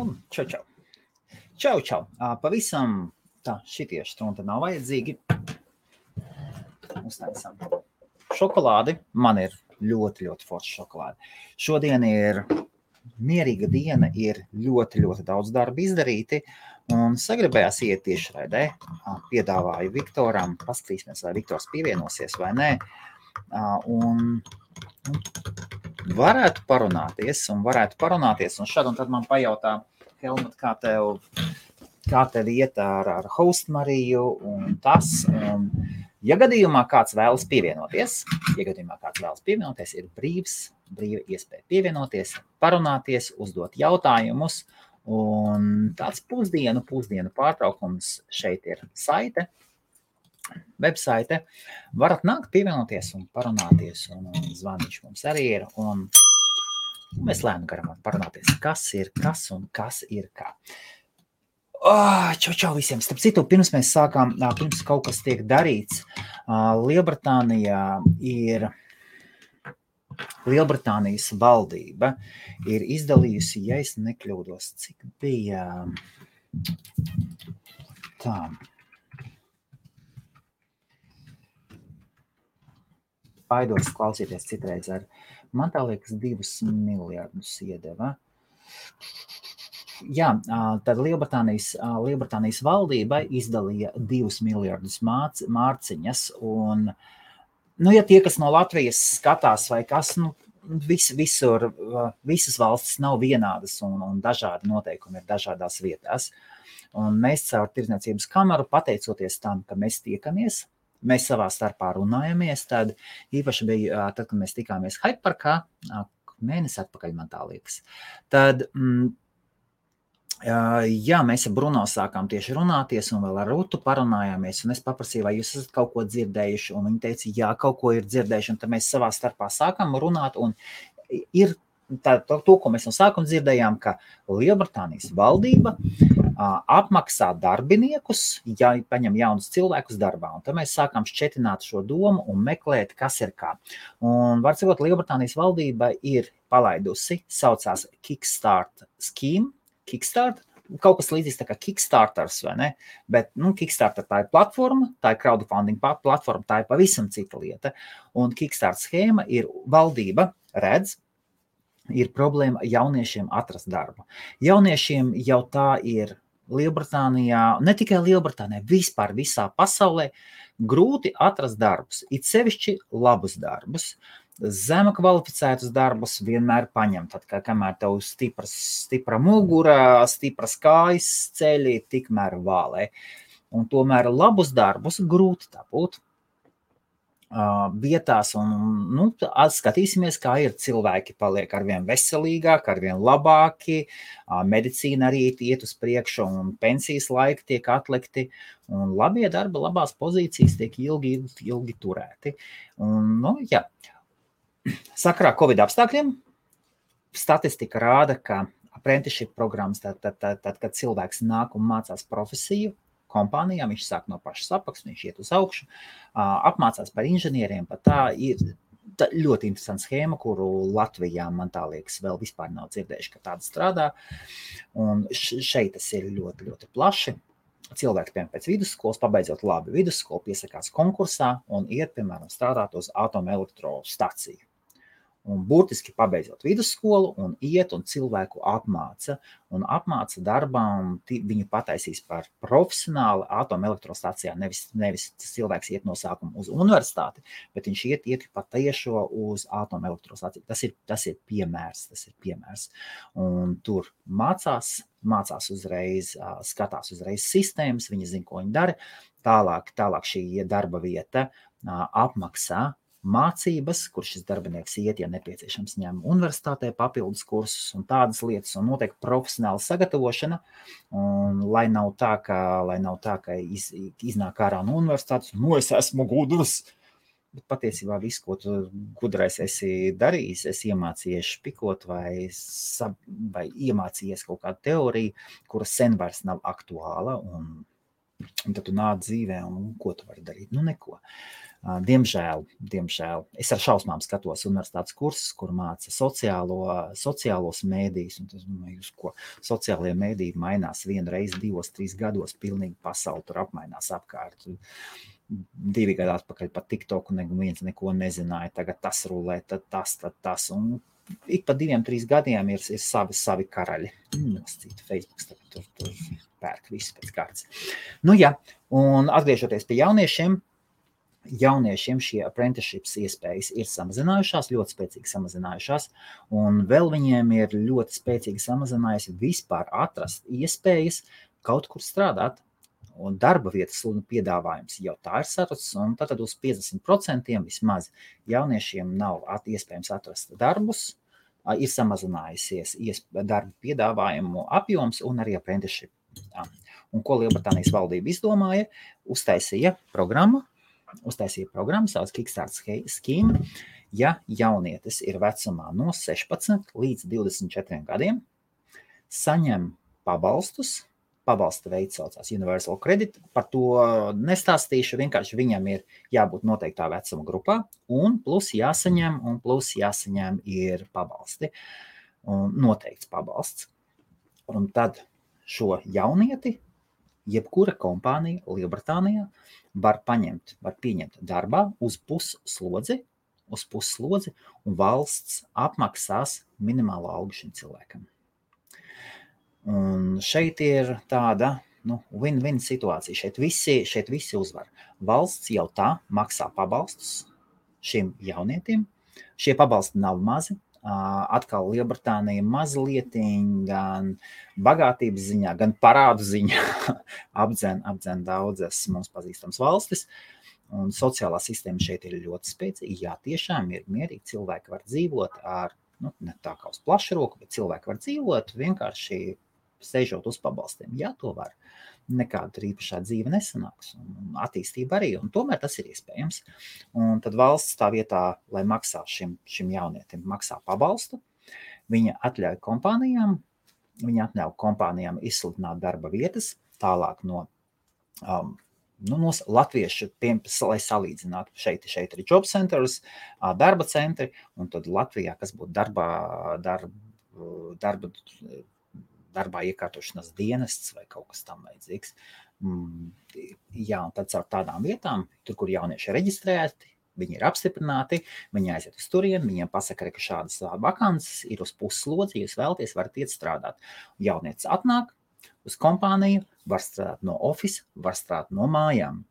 Un čau, čau. Čau, čau. Pavisam tā, šitie strunti nav vajadzīgi. Uztaisām šokolādi. Man ir ļoti, ļoti forša šokolāde. Šodien ir mierīga diena, ir ļoti, ļoti daudz darba izdarīti. Un sagribējās iet tieši raidē. Piedāvāju Viktoram, paskatīsimies, vai Viktors pievienosies vai nē. Un varētu parunāties, un varētu parunāties. Un šad un tad man pajautā, Helmut, kā tev, kā tev iet ar, ar host Mariju un tas. Un, ja gadījumā kāds vēlas pievienoties, ja gadījumā kāds vēlas pievienoties, ir brīvs, brīva iespēja pievienoties, parunāties, uzdot jautājumus. Un tāds pusdienu, pusdienu pārtraukums šeit ir saite, websaite. Varat nākt, pievienoties un parunāties. Un, un zvaniņš mums arī ir. Un mēs lēnām garam parunāties, kas ir kas un kas ir kā. Oh, čau, čau visiem! Starp citu, pirms mēs sākām, pirms kaut kas tiek darīts, Lielbritānijā ir. Lielbritānijas valdība ir izdalījusi, ja es nekļūdos, cik bija tā. Baidos klausīties citreiz ar, man tā liekas, divus miljardus iedeva. Jā, tad Lielbritānijas, Lielbritānijas valdība izdalīja divus miljardus māc, mārciņas. Un, nu, ja tie, kas no Latvijas skatās, vai kas, nu, vis, visur, visas valstis nav vienādas un, un dažādi noteikumi ir dažādās vietās. Un mēs caur tirdzniecības kameru, pateicoties tam, ka mēs tiekamies, mēs savā starpā runājamies. Tad īpaši bija tad, kad mēs tikāmies Hyperparkā, mēnesi atpakaļ, man tā liekas. Tad, mm, Jā, mēs ar Bruno sākām tieši runāties, un vēl ar Rutu parunājāmies. Es paprasīju, vai jūs esat kaut ko dzirdējuši. Viņa teica, jā, kaut ko ir dzirdējuši. Tad mēs savā starpā sākām runāt. Ir tā, to, to, ko mēs no sākuma dzirdējām, ka Lielbritānijas valdība apmaksā darbiniekus, ja paņem jaunus cilvēkus darbā. Un tad mēs sākām šķietināt šo domu un meklēt, kas ir kā. Un, var sakot, Lielbritānijas valdība ir palaidusi, saucās Kickstart scheme. Kickstart, kaut kas līdzīgs kā Kickstarters, vai ne? Bet nu, Kickstarter tā ir platforma, tā ir crowdfunding platforma, tā ir pavisam cita lieta. Un Kickstart schēma ir valdība redz, ir problēma jauniešiem atrast darbu. Jauniešiem jau tā ir Lielbritānijā, ne tikai Lielbritānijā, vispār visā pasaulē, grūti atrast darbus, it sevišķi labus darbus. Zema kvalificētus darbus vienmēr paņem. Tad, kā, kamēr tev ir stipras, stipra mugura, stipras kājas ceļi, tikmēr vālē. Un tomēr labus darbus grūti dabūt vietās, un nu, skatīsimies, kā ir cilvēki paliek ar vien veselīgāki, ar vien labāki, medicīna arī iet uz priekšu, un pensijas laiki tiek atlikti, un labie darba, labās pozīcijas tiek ilgi, ilgi, turēti. Un, nu, jā. Sakarā Covid apstākļiem statistika rāda, ka apprenticeship programmas, tad, tad, tad, tad, kad cilvēks nāk un mācās profesiju, kompānijām. Viņš sāk no pašas apakšas, viņš iet uz augšu, apmācās par inženieriem. Pat tā ir tā ļoti interesanta schēma, kuru Latvijā, man tā liekas, vēl vispār nav dzirdējuši, ka tāda strādā. Un šeit tas ir ļoti, ļoti plaši. Cilvēki, piemēram, pēc vidusskolas, pabeidzot labi vidusskolu, piesakās konkursā un iet, piemēram, strādāt uz atomelektrostaciju un burtiski pabeidzot vidusskolu, un iet un cilvēku apmāca. Un apmāca darbām, viņu pataisīs par profesionāli atomelektrostācijā. Nevis, nevis cilvēks iet no sākuma uz universitāti, bet viņš iet, iet patiešo uz atomelektrostāciju. Tas ir, tas ir piemērs, tas ir piemērs. Un tur mācās, mācās uzreiz, skatās uzreiz sistēmas, viņi zina, ko viņi dara. Tālāk, tālāk šī darba vieta apmaksā mācības, kur šis darbinieks iet, ja nepieciešams, ņem universitātē papildus kursus un tādas lietas, un notiek profesionāla sagatavošana. Un, lai nav tā, ka, nav tā, ka iz, iznāk ārā no universitātes, nu es esmu gudrs. Bet patiesībā viss, ko tu gudrais esi darījis, esi iemācījies špikot vai, sab, vai iemācījies kaut kādu teoriju, kura sen vairs nav aktuāla un Un tad tu nāc dzīvē, un ko tu vari darīt? Nu, neko. Diemžēl, diemžēl es ar šausmām skatos universitātes kursus, kur māca sociālo, sociālos mēdījus. Domāju, ko sociālajie mēdīji mainās vienu reizi, divos, trīs gados. Pilnīgi pasauli tur apmainās apkārt. Divi gadi atpakaļ pat TikToku neviens neko nezināja. Tagad tas rulē, tad tas, tad tas. Un ik pa diviem, trīs gadiem ir, ir savi, savi karaļi. Noscīt Facebook, tur, tur pērk visu pēc kārtas. Nu jā, un atgriežoties pie jauniešiem, jauniešiem šie apprenticeships iespējas ir samazinājušās, ļoti spēcīgi samazinājušās, un vēl viņiem ir ļoti spēcīgi samazinājusi vispār atrast iespējas kaut kur strādāt. Un darba vietas un piedāvājums jau tā ir sarucis, un tad uz 50% vismaz jauniešiem nav at, iespējams atrast darbus, ir samazinājusies darba piedāvājumu apjoms un arī apprenticeship. Un ko Lielbritānijas valdība izdomāja? Uztaisīja programmu, uztaisīja programmu, sauc Kickstart schēmu. Ja jaunietis ir vecumā no 16 līdz 24 gadiem, saņem pabalstus, pabalsta veids saucās Universal Credit. Par to nestāstīšu. Vienkārši viņam ir jābūt noteiktā vecuma grupā, un plus jāsaņem, un plus jāsaņem ir pabalsti. Un noteikts pabalsts. Un tad šo jaunieti jebkura kompānija Lielbritānijā var paņemt, var pieņemt darbā uz pusslodzi, uz pusslodzi, un valsts apmaksās minimālo algu šim cilvēkam. Un šeit ir tāda nu, win-win situācija. Šeit visi, šeit visi uzvar. Valsts jau tā maksā pabalstus šiem jaunietim. Šie pabalsti nav mazi, atkal Lielbritānija mazliet gan bagātības ziņā, gan parādu ziņā apdzen, apdzen daudzas mums pazīstamas valstis. Un sociālā sistēma šeit ir ļoti spēcīga. Jā, tiešām ir mierīgi. Cilvēki var dzīvot ar, nu, ne tā kā uz plašu roku, bet cilvēki var dzīvot vienkārši sēžot uz pabalstiem. Jā, to var. Nekāda īpašā dzīve nesanāks, un attīstība arī. Un tomēr tas ir iespējams. Un tad valsts tā vietā, lai maksā šim, šim jaunietim, maksā pabalstu, viņa atļauj kompānijām, viņa atļauj kompānijām izsludināt darba vietas tālāk no um, nu, no latviešu, piem, lai salīdzinātu, šeit, šeit ir job centers, darba centri, un tad Latvijā, kas būtu darba, darba, darba darbā iekārtošanas dienests vai kaut kas tamlīdzīgs. Mm, jā, un tad caur tādām vietām, tur, kur jaunieši ir reģistrēti, viņi ir apstiprināti, viņi aiziet uz turieni, viņiem pasaka, ka šādas vakances ir uz puslodzi, jūs vēlaties, varat iet strādāt. Jaunietis atnāk uz kompāniju, var strādāt no oficiāla, var strādāt no mājām.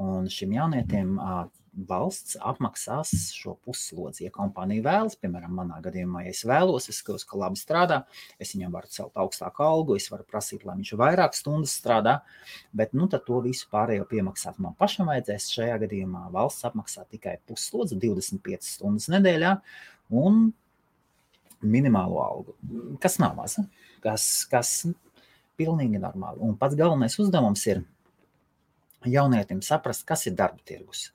Un šim jaunietim valsts apmaksās šo pusslodzi. Ja kompānija vēlas, piemēram, manā gadījumā, ja es vēlos, es skatos, ka labi strādā, es viņam varu celt augstāku algu, es varu prasīt, lai viņš vairāk stundas strādā, bet nu, to visu pārējo piemaksāt man pašam vajadzēs. Šajā gadījumā valsts apmaksā tikai pusslodzi, 25 stundas nedēļā un minimālo algu, kas nav maza, kas, kas pilnīgi normāli. Un pats galvenais uzdevums ir jaunietim saprast, kas ir darba tirgus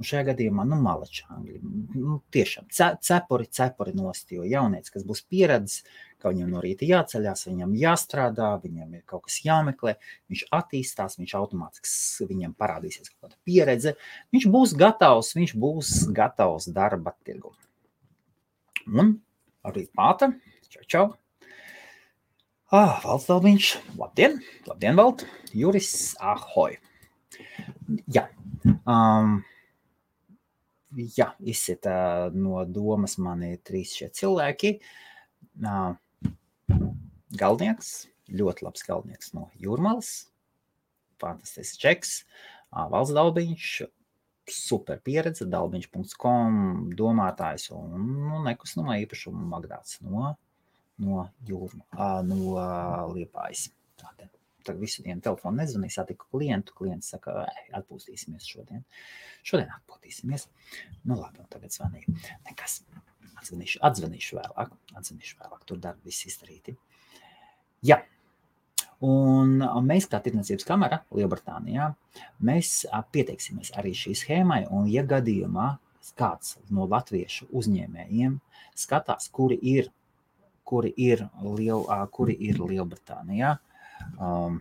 Un šajā gadījumā, nu, malačāngļi, nu, tiešām cepuri, cepuri nost, jo jaunietis, kas būs pieredzis, ka viņam no rīta jāceļās, viņam jāstrādā, viņam ir kaut kas jāmeklē, viņš attīstās, viņš automātiski viņam parādīsies kaut kāda pieredze, viņš būs gatavs, viņš būs gatavs darba tirgu. Un arī pāta, čau, čau. Ah, valsts dalbiņš, labdien, labdien, Valt, Juris, ahoj. Jā, um, jā, izsita no domas mani trīs šie cilvēki. Galdnieks, ļoti labs galdnieks no Jūrmalas, fantastisks čeks, valsts dalbiņš, super pieredze, dalbiņš.com, domātājs un nu, nekustamā īpašuma magdāts no, no Jūrma, no Liepājas. Tātad tagad visu dienu telefonu nezvanīju, satiku klientu. Klients saka, atpūstīsimies šodien. Šodien atpūtīsimies. Nu, labi, tagad zvanīju. Nekas. Atzvanīšu, atzvanīšu vēlāk. Atzvanīšu vēlāk. Tur darbi viss izdarīti. Jā. Un mēs, kā tirdzniecības kamera Lielbritānijā, mēs pieteiksimies arī šī schēmai. Un, ja gadījumā kāds no latviešu uzņēmējiem skatās, kuri ir, kuri ir, liel, kuri ir Lielbritānijā, um,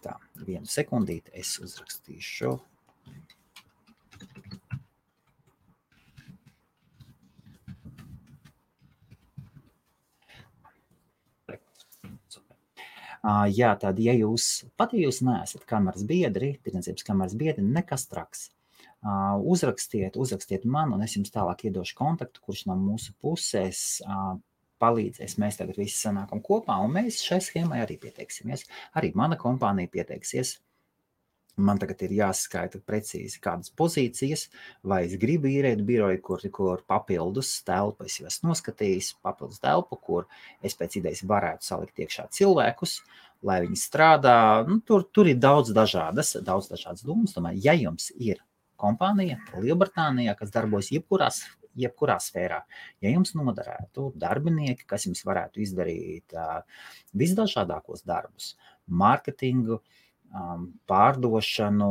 Tā, vienu sekundīti es uzrakstīšu. Jā, tad, ja jūs, pat ja jūs neesat kameras biedri, tirdzniecības kameras biedri, nekas traks. Uzrakstiet, uzrakstiet man, un es jums tālāk iedošu kontaktu, kurš no mūsu puses palīdzēs. Mēs tagad visi sanākam kopā, un mēs šai schēmai arī pieteiksimies. Arī mana kompānija pieteiksies. Man tagad ir jāskaita precīzi, kādas pozīcijas, vai es gribu īrēt biroju, kur, kur papildus telpu es jau esmu noskatījis, papildus telpu, kur es pēc idejas varētu salikt iekšā cilvēkus, lai viņi strādā. Nu, tur, tur ir daudz dažādas, daudz dažādas domas. Tomēr, ja jums ir kompānija Lielbritānijā, kas darbojas jebkurās jebkurā sfērā. Ja jums noderētu darbinieki, kas jums varētu izdarīt visdažādākos darbus, mārketingu, pārdošanu,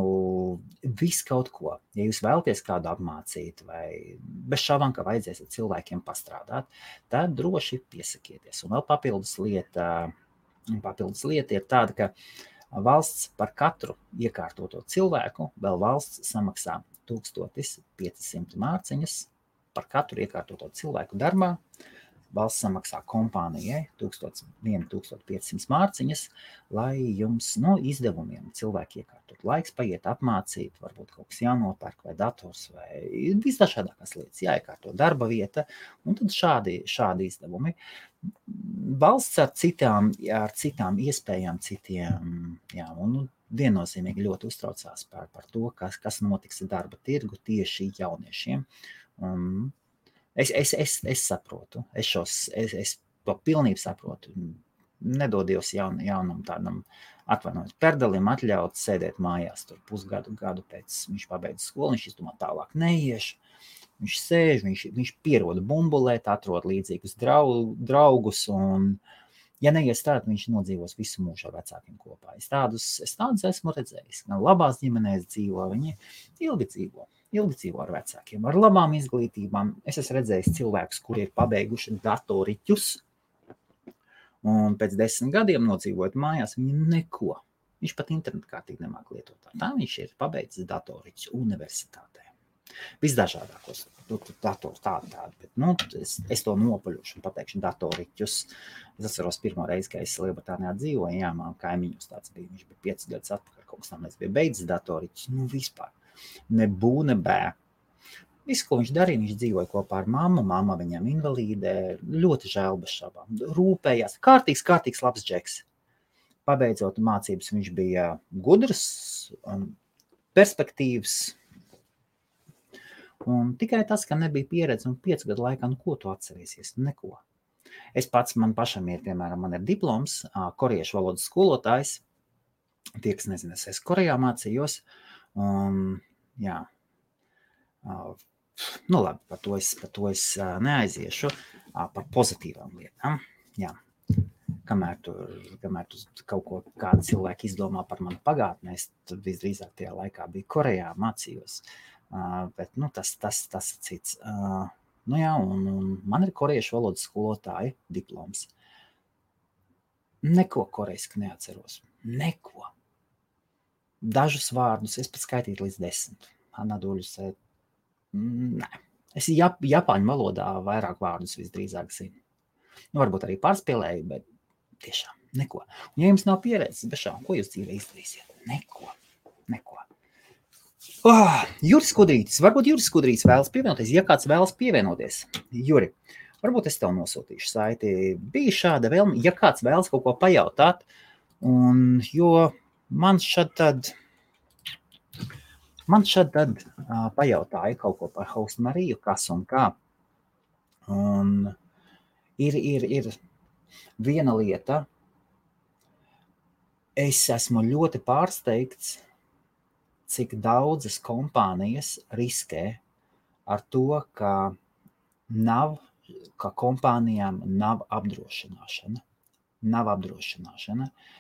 visu kaut ko. Ja jūs vēlaties kādu apmācīt, vai bez šaubām, ka vajadzēs ar cilvēkiem pastrādāt, tad droši piesakieties. Un vēl papildus lieta, papildus lieta ir tāda, ka valsts par katru iekārtoto cilvēku vēl valsts samaksā 1500 mārciņas par katru iekārtoto cilvēku darbā. Valsts samaksā kompānijai 1500 mārciņas, lai jums no nu, izdevumiem cilvēki iekārtot. Laiks paiet, apmācīt, varbūt kaut kas jānopērk, vai dators, vai visdažādākās lietas, jāiekārto darba vieta, un tad šādi, šādi izdevumi. Valsts ar citām, ar citām iespējām, citiem, jā, un viennozīmīgi ļoti uztraucās par, par to, kas, kas notiks ar darba tirgu tieši jauniešiem. Um, es, es, es, es saprotu, es, šos, es, es to pilnībā saprotu. Nedodies jaun, jaunam tādam atvainojot perdelim, atļaut sēdēt mājās tur pusgadu, gadu pēc viņš pabeidz skolu, viņš izdomā tālāk neiešu. Viņš sēž, viņš, viņš pierod bumbulēt, atrod līdzīgus draugus un, ja neies strādāt, viņš nodzīvos visu mūžu ar vecākiem kopā. Es tādus, es tādus esmu redzējis. Labās ģimenēs dzīvo, viņi ilgi dzīvo ilgi dzīvo ar vecākiem, ar labām izglītībām. Es esmu redzējis cilvēkus, kuri ir pabeiguši datoriķus, un pēc desmit gadiem nodzīvojot mājās, viņi neko. Viņš pat internetu kārtīgi nemāk lietot. Tā viņš ir pabeidzis datoriķus universitātē. Visdažādākos datorus tādu, tādu, bet nu, es, es to nopaļošu un pateikšu datoriķus. Es atceros pirmo reizi, kad es Lielbritānijā dzīvoju, jā, man kaimiņos tāds bija, viņš bija piecas gadus atpakaļ, kaut kas tam es biju beidzis datoriķus, nu vispār ne bū, ne bē. Visu, ko viņš darīja, viņš dzīvoja kopā ar mammu. Māma viņam invalīdē, ļoti žēl bez šaubām. Rūpējās, kārtīgs, kārtīgs, labs džeks. Pabeidzot mācības, viņš bija gudrs, perspektīvs. Un tikai tas, ka nebija pieredze un piecu gadu laikā, nu, ko tu atcerēsies? Neko. Es pats, man pašam ir, piemēram, man ir diploms, koriešu valodas skolotājs. Tie, kas nezina, es Korejā mācījos. Un jā. Nu, labi, par to es, par to es neaiziešu. Par pozitīvām lietām. Jā. Kamēr tur, kamēr tur kaut ko kāda cilvēka izdomā par manu pagātni, es visdrīzāk tajā laikā biju Korejā, mācījos. Uh, bet nu, tas, tas, tas ir cits. Uh, nu, jā, un, un man ir korejiešu valodas skolotāja diploms. Neko korejski neatceros. Neko. Dažus vārdus es pat skaitīju līdz desmit. Anaduļus. Nē. Es Jap Japāņu valodā vairāk vārdus visdrīzāk zinu. Nu, varbūt arī pārspēlēju, bet tiešām neko. Un, ja jums nav pieredzes, bez šām, ko jūs dzīvē izdarīsiet? Neko. Neko. Oh, Juris Kudrītis. Varbūt Juris Kudrītis vēlas pievienoties. Ja kāds vēlas pievienoties, Juri, varbūt es tev nosūtīšu saiti. Bija šāda vēlme, ja kāds vēlas kaut ko pajautāt, un, jo man šad tad, man šad tad uh, pajautāja kaut ko par Haustu Mariju, kas un kā. Un ir, ir, ir viena lieta, es esmu ļoti pārsteigts, cik daudzas kompānijas riskē ar to, ka nav, ka kompānijām nav apdrošināšana. Nav apdrošināšana. Uh,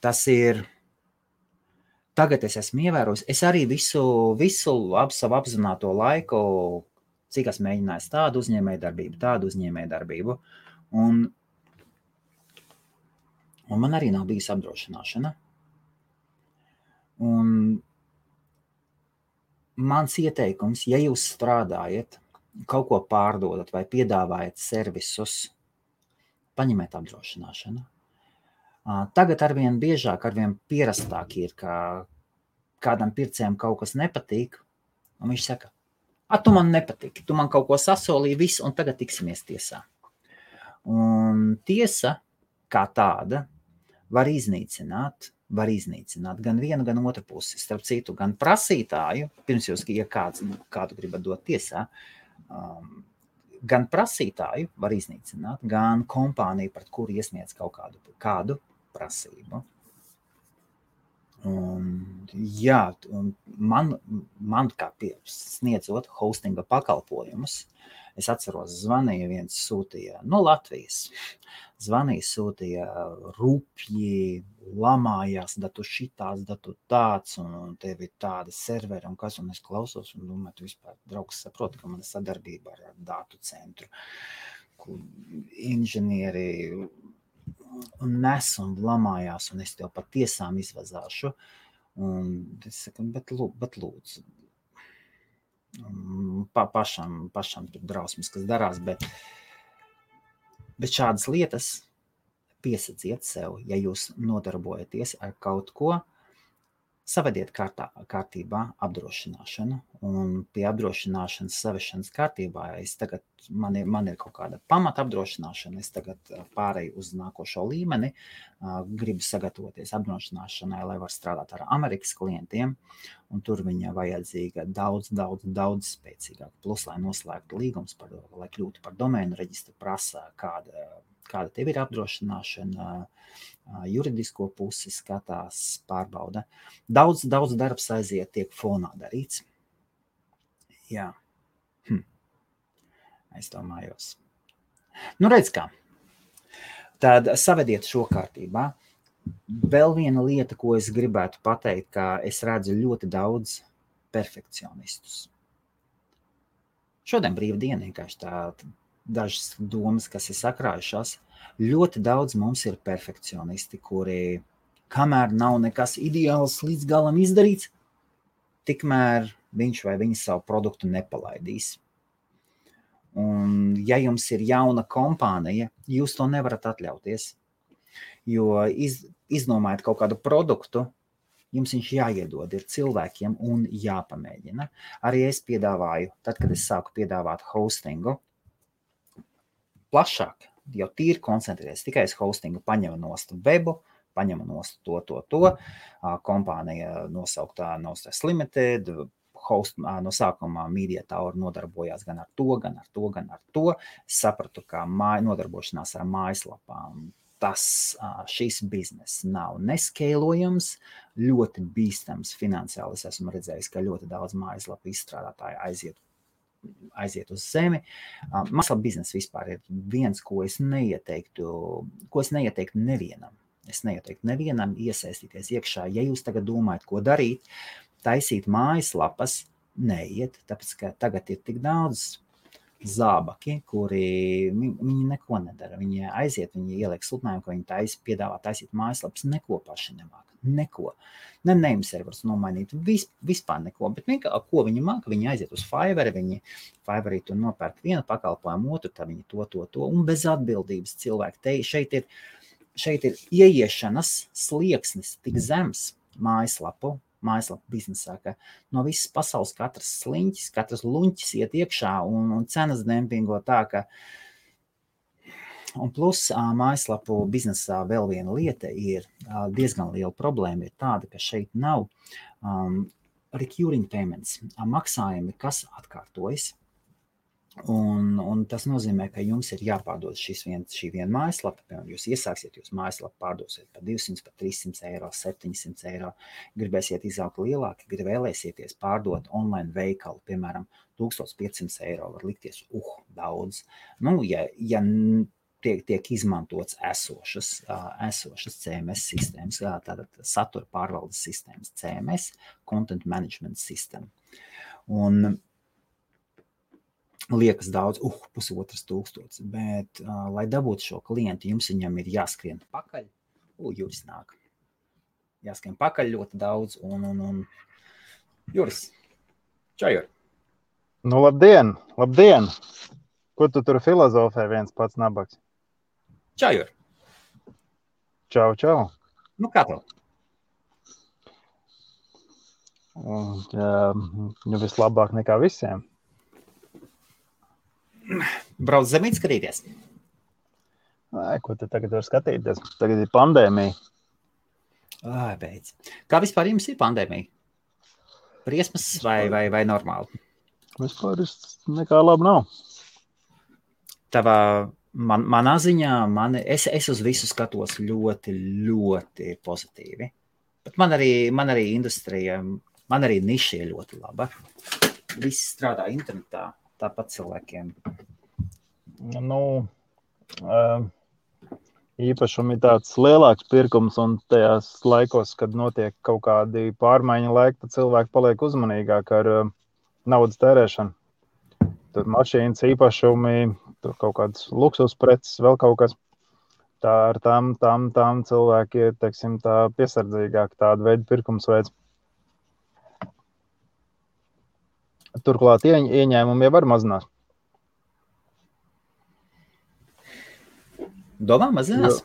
tas ir. Tagad es esmu ievērojis, es arī visu, visu ap savu apzināto laiku, cik es mēģināju tādu uzņēmēju darbību, tādu uzņēmēju darbību. Un Un man arī nav bijusi apdrošināšana. Un mans ieteikums, ja jūs strādājat, kaut ko pārdodat vai piedāvājat servisus, paņemiet apdrošināšanu. Tagad arvien biežāk, arvien pierastāk ir, ka kādam pircējam kaut kas nepatīk, un viņš saka, ah, tu man nepatīk, tu man kaut ko sasolīji, viss, un tagad tiksimies tiesā. Un tiesa kā tāda var iznīcināt, var iznīcināt gan vienu, gan otru pusi. Starp citu, gan prasītāju, pirms jūs, ja kāds, kādu gribat dot tiesā, um, gan prasītāju var iznīcināt, gan kompāniju, pret kuru iesniedz kaut kādu, kādu prasību. Un, jā, un man, man kā sniedzot hostinga pakalpojumus, es atceros, zvanīja viens sūtīja no Latvijas. Zvanīja, sūtīja rupji, lamājās, da tu šitās, da tu tāds, un tev ir tāda servera, un kas, un es klausos, un domāju, tu vispār, draugs, saproti, ka man ir sadarbība ar datu centru, inženieri un nes un lamājās, un es tev patiesām izvazāšu. Un es saku, bet, lūd, bet lūdzu, pa, pašam, pašam tur drausmas, kas darās, bet, bet šādas lietas piesaciet sev, ja jūs nodarbojaties ar kaut ko, savediet kārtā, kārtībā apdrošināšanu. Un pie apdrošināšanas savešanas kārtībā es tagad, man ir, man ir kaut kāda pamata apdrošināšana, es tagad pārēju uz nākošo līmeni, gribu sagatavoties apdrošināšanai, lai var strādāt ar Amerikas klientiem, un tur viņa vajadzīga daudz, daudz, daudz spēcīgāk. Plus, lai noslēgtu līgums par, lai kļūtu par domēnu reģistru, prasa kāda kāda tev ir apdrošināšana, juridisko pusi skatās, pārbauda. Daudz, daudz darbs aiziet, tiek fonā darīts. Jā. Hm. Es domājos. Nu, redz kā. Tad savediet šo kārtībā. Vēl viena lieta, ko es gribētu pateikt, ka es redzu ļoti daudz perfekcionistus. Šodien brīva diena vienkārši tā dažas domas, kas ir sakrājušās. Ļoti daudz mums ir perfekcionisti, kuri, kamēr nav nekas ideāls līdz galam izdarīts, tikmēr viņš vai viņa savu produktu nepalaidīs. Un, ja jums ir jauna kompānija, jūs to nevarat atļauties. Jo iz, iznomājot kaut kādu produktu, jums viņš jāiedod ir cilvēkiem un jāpamēģina. Arī es piedāvāju, tad, kad es sāku piedāvāt hostingu, plašāk, jau tīri koncentrēties tikai uz hostingu, paņem nost webu, paņem nost to, to, to. Kompānija nosauktā Nostras Limited, host, no sākuma Media Tower nodarbojās gan ar to, gan ar to, gan ar to. Es sapratu, ka māja, nodarbošanās ar mājaslapām tas, šis bizness nav neskēlojams, ļoti bīstams finansiāli. Es esmu redzējis, ka ļoti daudz mājaslapu izstrādātāju aiziet aiziet uz zemi. Mākslā biznesa vispār ir viens, ko es neieteiktu, ko es neieteiktu nevienam. Es neieteiktu nevienam iesaistīties iekšā. Ja jūs tagad domājat, ko darīt, taisīt mājaslapas, neiet, tāpēc ka tagad ir tik daudz zābaki, kuri viņi neko nedara. Viņi aiziet, viņi ieliek sludinājumu, ka viņi tais, piedāvā taisīt mājaslapas, neko paši nemāk. Neko. Ne name servers nomainīt, vis, vispār neko. Bet vienkārši, ko viņi māca, viņi aiziet uz Fiverr, viņi Fiverrī tur nopērk vienu pakalpojumu, otru, tad viņi to, to, to. Un bez atbildības cilvēki te šeit ir, šeit ir ieiešanas slieksnis tik zems mājaslapu mājaslapu biznesā, ka no visas pasaules katrs sliņķis, katrs luņķis iet iekšā un, un cenas dempingo tā, ka. Un plus mājaslapu biznesā vēl viena lieta ir diezgan liela problēma. Ir tāda, ka šeit nav um, recurring payments, maksājumi, kas atkārtojas. Un, un tas nozīmē, ka jums ir jāpārdod vien, šī viena mājaslapa. Piemēram, jūs iesāksiet, jūs mājaslapu pārdosiet par 200, par 300 eiro, 700 eiro. Gribēsiet izaugt lielāk, gribēsiet pārdot online veikalu, piemēram, 1500 eiro. Var likties, uh, daudz. Nu, ja, ja tiek, tiek izmantots esošas, esošas CMS sistēmas, tātad satura pārvaldes sistēmas, CMS, Content Management System. Un, liekas daudz, uh, pusotras tūkstotis. Bet, uh, lai dabūtu šo klientu, jums viņam ir jāskrien pakaļ U, Juris nāk. Jāskan pakaļ ļoti daudz. Un, un, un. Juris, čau, Jur. Nu, labdien, labdien! Ko tu tur filozofē viens pats nabaks? Čau, Jur. Čau, čau! Nu, kā tev? Un, nu, vislabāk nekā visiem. Brauc zemīt skatīties. Ai, ko tu tagad vari skatīties? Tagad ir pandēmija. Ai, beidz. Kā vispār jums ir pandēmija? Briesmas vai, vai, vai normāli? Vispār nekā laba nav. Tavā, man, manā ziņā man, es, es uz visu skatos ļoti, ļoti pozitīvi. Bet man arī, man arī industrija, man arī niša ir ļoti laba. Viss strādā internetā, tāpat cilvēkiem. Nu, um, īpašumi ir tāds lielāks pirkums, un tajās laikos, kad notiek kaut kādi pārmaiņu laiki, tad cilvēki paliek uzmanīgāki ar uh, naudas tērēšanu. Tur mašīnas īpašumi, tur kaut kādas luksus preces, vēl kaut kas. Tā ar tām, tām, tām cilvēki ir teiksim, tā piesardzīgāk, tāda veida pirkumsveids. Turklāt ieņ, ieņēmumi jau var mazināt. Domā, mazinās?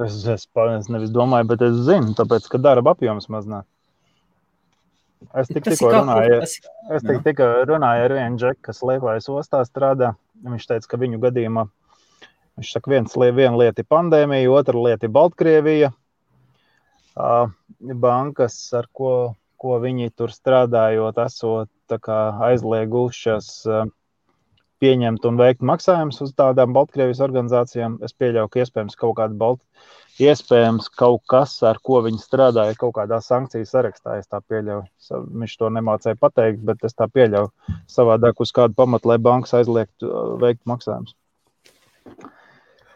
Es, es, es nevis domāju, bet es zinu, tāpēc, ka darba apjoms mazinās. Es tik, tikko runāju, es tik, tikko runāju ar vienu džeku, kas Lietuvas ostā strādā. Viņš teica, ka viņu gadījumā viņš saka, viens, viena lieta ir pandēmija, otra lieta ir Baltkrievija. Bankas, ar ko, ko viņi tur strādājot, esot aizliegušas ā, pieņemt un veikt maksājumus uz tādām Baltkrievijas organizācijām. Es pieļauju, ka iespējams kaut kāda Baltkrievija. Iespējams, kaut kas, ar ko viņi strādāja, kaut kādā sankciju sarakstā. Es tā pieļauju. Viņš to nemācīja pateikt, bet es tā pieļauju. Savādāk uz kādu pamatu, lai bankas aizliegtu uh, veikt maksājumus.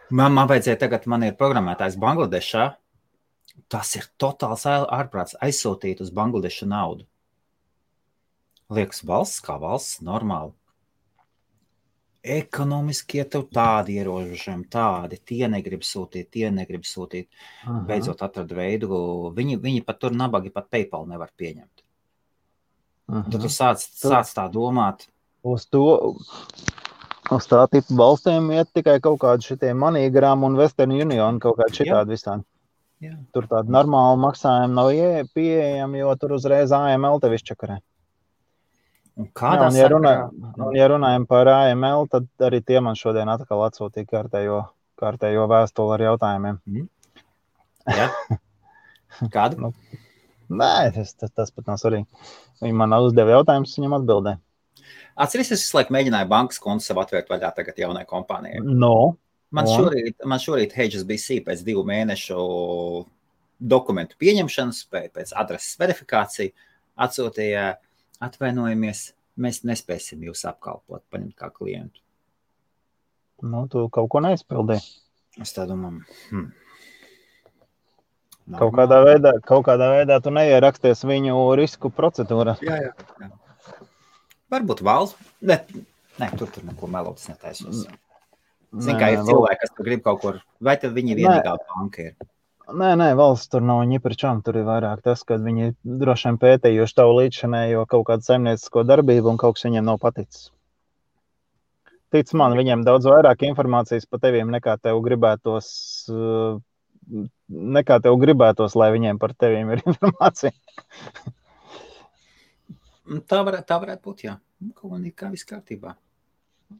Man, man vajadzēja tagad, man ir programmētājs Bangladešā. Tas ir totāls ār- ārprāts aizsūtīt uz Bangladešu naudu. Liekas, valsts kā valsts, normāli. Ekonomiski, ja tev tādi ierobežojumi, tādi, tie negrib sūtīt, tie negrib sūtīt. Beidzot, atradu veidu, viņi, viņi pat tur nabaga, pat PayPal nevar pieņemt. Tad tu sāc, sāc tā domāt, Uz to. Uz tā tipa valstīm iet tikai kaut kādi šitie manīgrām un Western Union kaut kādi šitādi visādi. jā, Tur tāda normāla maksājuma nav ie- pieejama, jo tur uzreiz AML tev izčakarē. Un Jā, kādā un, ja, runā, un, ja runājam par AML, tad arī tie man šodien atkal atsūtīja kārtējo, kārtējo vēstuli ar jautājumiem. Jā. Kādu? Nē, tas, tas, tas pat nav svarīgi. Viņi man uzdeva jautājumus, viņam atbildēja. Atceries, es visu laiku mēģināju bankas kontu sev atvērt vaļā tagad jaunai kompānijai. No, Man Un? šorīt, man šorīt HSBC pēc divu mēnešu dokumentu pieņemšanas, pēc, adreses verifikācijas atsūtīja atvainojamies. Mēs nespēsim jūs apkalpot, paņemt kā klientu. nu, tu kaut ko neizpildīji. Es tā domāju, hmm. Kaut kādā veidā, kaut kādā veidā tu neieraksties viņu risku procedūrā. Jā, jā, jā. Varbūt valsts. Ne, ne, tur tur neko melotas netaisos. Zini, kā ir cilvēki, kas grib kaut kur, vai tad viņi vienīgā banka ir? Nē, nē, valsts tur nav viņa pričām. Tur ir vairāk tas, ka viņi droši vien pētījuši tavu līdzinējo kaut kādu saimniecisko darbību un kaut kas viņiem nav paticis. Tic man, viņiem daudz vairāk informācijas par teviem nekā tev gribētos. uh, Nekā tev gribētos, lai viņiem par teviem ir informācija. Tā, var, tā varētu būt, jā. Nu, Kaut kā, kā viss kārtībā.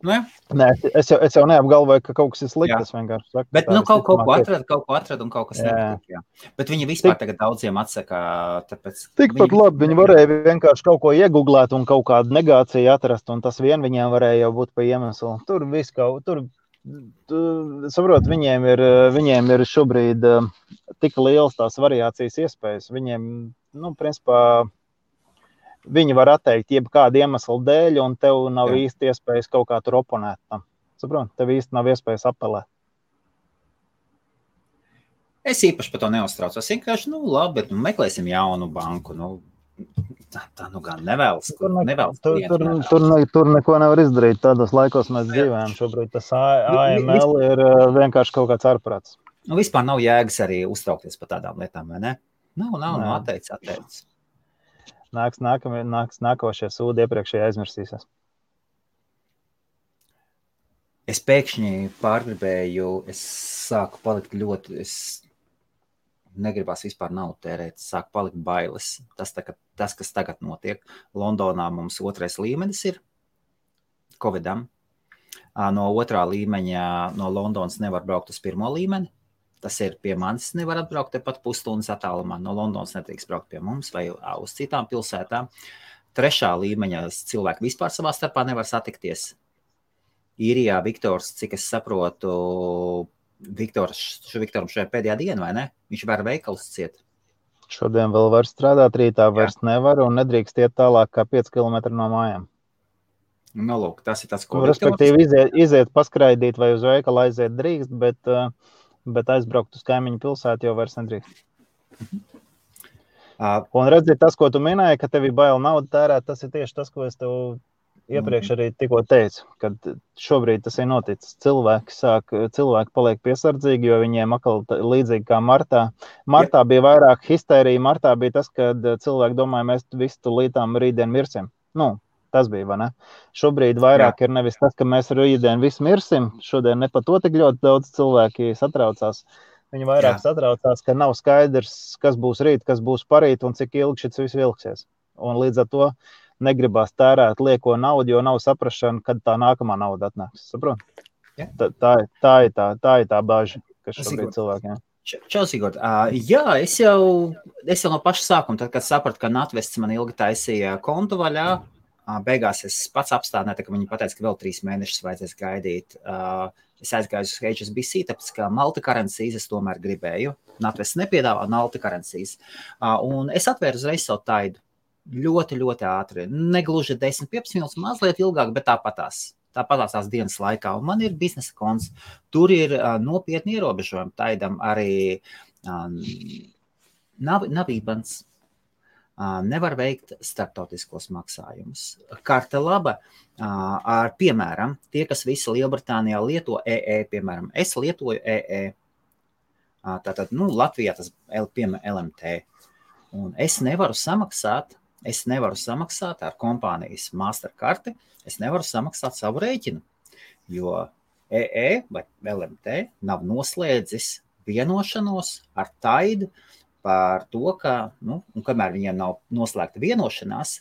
Jā. Nē, es jau, es jau neapgalvoju, ka kaut kas ir slikts. Es vienkārši saku, Bet nu, kaut, kaut ko atrada, kaut ko atrada un kaut kas nepatīk. Bet viņi vispār Tik- tagad daudziem atsaka. Tāpēc, Tikpat labi viņi varēja vienkārši kaut ko iegūt un kaut kādu negāciju atrast, un tas vien viņiem varēja jau būt pa iemeslu. Tur viss kaut tur. tu Saprot, viņiem ir, viņiem ir šobrīd eh, tik liels tās variācijas iespējas. Viņiem, nu, principā, viņi var atteikt jebkādu iemeslu dēļ, un tev nav Jā. īsti iespējas kaut kā tur oponēt tam. Saprot, tev īsti nav iespējas apelēt. Es īpaši par to neuztraucos. Es vienkārši, nu, labi, bet nu, meklēsim jaunu banku. Nu, tā, tā nu gan nevēlas. Tur, ne, nevēlas tur, tur, nevēlas. tur, ne, tur neko nevar izdarīt. Tādos laikos mēs dzīvojam. Šobrīd tas A- Nu, AML ir eh, vienkārši kaut kāds ārprāts. Nu, vispār nav jēgas arī uztraukties par tādām lietām, vai ne? Nav, nav, nav atteicis, atteicis. Nāks, nākamie, nāks nākošie sūdi iepriekšēji aizmirsīsies. Es pēkšņi pārgribēju, es sāku palikt ļoti, es negribās vispār naudu tērēt, sāk palikt bailes. Tas, tā, tas, kas tagad notiek, Londonā mums otrais līmenis ir Covidam. No otrā līmeņa no Londonas nevar braukt uz pirmo līmeni. Tas ir pie manis. Nevar atbraukt tepat pusstundas attālumā. No Londonas nedrīkst braukt pie mums vai uz citām pilsētām. Trešā līmeņa cilvēki vispār savā starpā nevar satikties. Īrijā Viktors, cik es saprotu, Viktors, Viktoram šajā pēdējā dienā, vai ne? Viņš var veikals ciet. Šodien vēl var strādāt, rītā vairs Jā. nevar un nedrīkst iet tālāk kā 5 km no mājām. Nu, lūk, tas ir tas, ko. Nu, respektīvi, iziet, iziet paskraidīt vai uz veikalu aiziet drīkst, bet uh, bet aizbraukt uz kaimiņu pilsētu jau vairs nedrīkst. Un redziet, tas, ko tu minēji, ka tev ir bail naudu tērēt, tas ir tieši tas, ko es tev iepriekš arī tikko teicu, kad šobrīd tas ir noticis. Cilvēki, sāk, cilvēki paliek piesardzīgi, jo viņiem atkal līdzīgi kā martā. Martā bija vairāk histērija, martā bija tas, kad cilvēki domāja, mēs visi tulītām rītdien mirsim. Nu, Tas bija, vai ne? Šobrīd vairāk Jā. ir nevis tas, ka mēs rītdien visi mirsim. Šodien ne par to tik ļoti daudz cilvēki satraucās. Viņi vairāk Jā. satraucās, ka nav skaidrs, kas būs rīt, kas būs parīt un cik ilgi šis viss vilksies. Un līdz ar to negribās tērēt lieko naudu, jo nav saprašana, kad tā nākamā nauda atnāks. Saprot? Tā, tā, tā, ir tā, tā ir tā bažas, kas šobrīd cilvēkiem ir. Čelsīgot, uh, jā, es jau, es jau no paša sākuma, tad, kad sapratu, ka Natvests man ilgi taisīja kontu vaļā, Beigās es pats apstādināju, ka viņi teica, ka vēl trīs mēnešus vajadzēs gaidīt. Es aizgāju uz HSBC, tāpēc ka multikarencijas es tomēr gribēju. Natves nepiedāvā multikarencijas. Un es atvēru uzreiz savu taidu. Ļoti, ļoti ātri. Negluži 10, 15 minūtes, mazliet ilgāk, bet tāpatās. Tāpat tās dienas laikā. Un man ir biznesa konts. Tur ir uh, nopietni ierobežojumi. Taidam arī um, nav, navībans nevar veikt starptautiskos maksājumus. Karte laba, ar, piemēram, tie, kas visi Lielbritānijā lieto EE, piemēram, es lietoju EE. Tātad, nu, Latvijā tas ir LMT. Un es nevaru samaksāt, es nevaru samaksāt ar kompānijas Mastercard, es nevaru samaksāt savu rēķinu, jo EE vai LMT nav noslēdzis vienošanos ar Taidu, uh, par to, ka, nu, kamēr viņiem nav noslēgta vienošanās,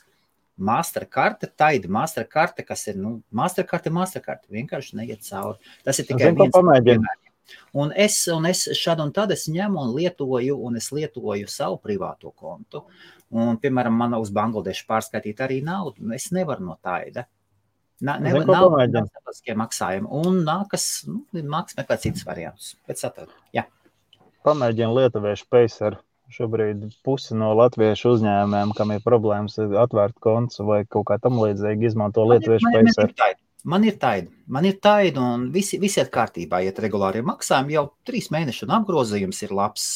Mastercard, taida Mastercard, kas ir, nu, Mastercard Mastercard, vienkārši neiet cauri. Tas ir tikai viens piemērs. Un es, un es šādu un tādu ņemu un lietoju, un es lietoju savu privāto kontu. Un, piemēram, man uz Bangladešu pārskaitīt arī naudu. Es nevaru no tāda. Nav starptautiskie maksājumi. Un nākas, nu, meklēt citus variantus. Pēc atradu. Jā. Pamēģinu lietuviešu peisaru Šobrīd pusi no latviešu uzņēmumiem, kam ir problēmas atvērt konts vai kaut kā tam līdzīga, izmanto lietuviešu pēcēru. Man ir taida, man ir taida, un visi, visi ir kārtībā. Ja regulāri maksājumi jau trīs mēnešu un apgrozījums ir labs,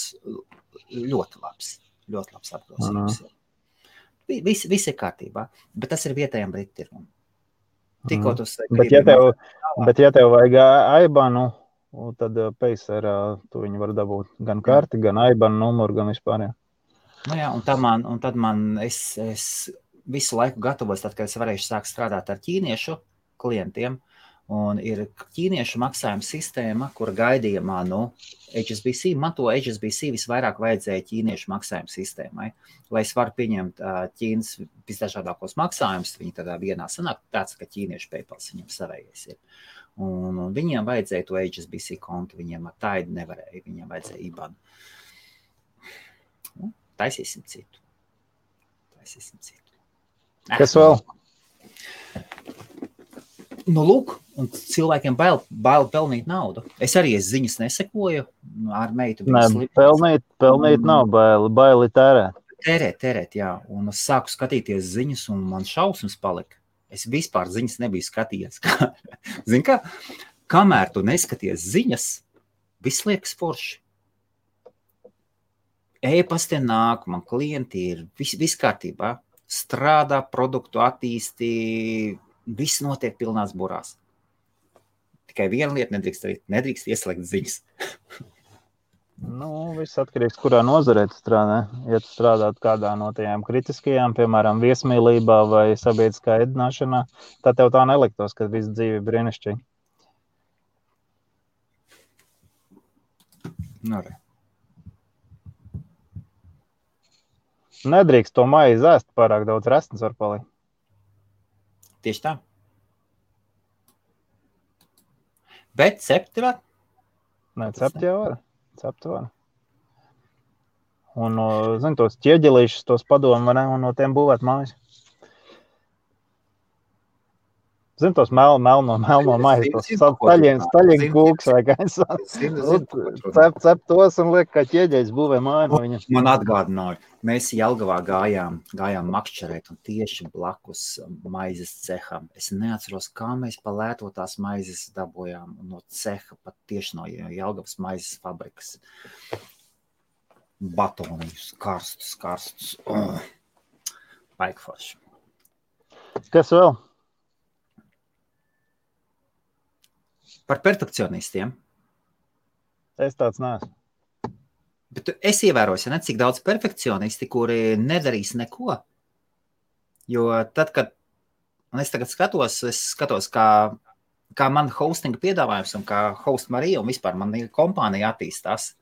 ļoti labs. Ļoti labs apgrozījums. Visi, visi ir kārtībā, bet tas ir vietējiem brīvtirgumam. Tikko tas ir. Bet, ja tev, bet, ja tev vajag aibanu, Un tad uh, Pacerā tu viņu var dabūt gan karti, gan aibanu numuru, gan vispār. Jā. Nu jā, un, man, un tad man es, es visu laiku gatavos, tad, kad es varēšu sākt strādāt ar ķīniešu klientiem. Un ir ķīniešu maksājuma sistēma, kur gaidīja manu HSBC. Man to HSBC visvairāk vajadzēja ķīniešu maksājuma sistēmai, lai es varu pieņemt Ķīnas visdažādākos maksājumus. Viņi tādā vienā sanāk tāds, ka ķīniešu PayPal viņam savējais ir. Un, un viņiem vajadzēja to HSBC kontu, viņiem ar tādu nevarēja, viņiem vajadzēja IBAN. Nu, taisīsim citu. Taisīsim citu. Kas vēl? Nu, lūk, un cilvēkiem bail, bail pelnīt naudu. Es arī es ziņas nesekoju ar meitu. Nē, pelnīt, pelnīt un, nav baili, baili tērēt. Tērēt, tērēt, jā. Un es sāku skatīties ziņas, un man šausmas palika. Es vispār ziņas nebiju skatījies. Zini, kā? Kamēr tu neskaties ziņas, viss liekas forši. E-pastē nāk, man klienti ir viss vis kārtībā. Strādā, produktu attīstī, viss notiek pilnās burās. Tikai viena lieta nedrīkst nedrīkst ieslēgt ziņas. Nu, viss atkarīgs no kurā nozarē strādā. Ja tu strādā kādā no tajām kritiskajām, piemēram, viesmīlībā vai sabiedriskā ēdināšanā, tad tev tā neliktos, ka viss dzīve ir brīnišķīga. Nu, Nedrīkst to maizi ēst, pārāk daudz resnes var palikt. Tieši tā. Bet cepti var? Nē, cepti jau var. Var. Un, zin, tos ķieģelīšus, tos padomu, ne, un no tiem būvēt mājas. Zini, tos mel, melno, melno maizi, tos taļienas kūks vai saku. Cep, cep tos un liek, kā ķieģeļs būvē māju no viņa. Man atgādināja, mēs Jelgavā gājām, gājām makšķerēt un tieši blakus maizes ceham. Es neatceros, kā mēs pa lēto tās maizes dabojām no ceha, pat tieši no Jelgavas maizes fabrikas. Batoniņus, karstus, karstus. Oh. Paikforši. Kas vēl? Par perfekcionistiem. Es tāds neesmu. Bet es ievēroju, ne, cik daudz perfekcionisti, kuri nedarīs neko. Jo tad, kad es tagad skatos, es skatos, kā, kā man hostinga piedāvājums un kā host Marija un vispār man kompānija attīstās.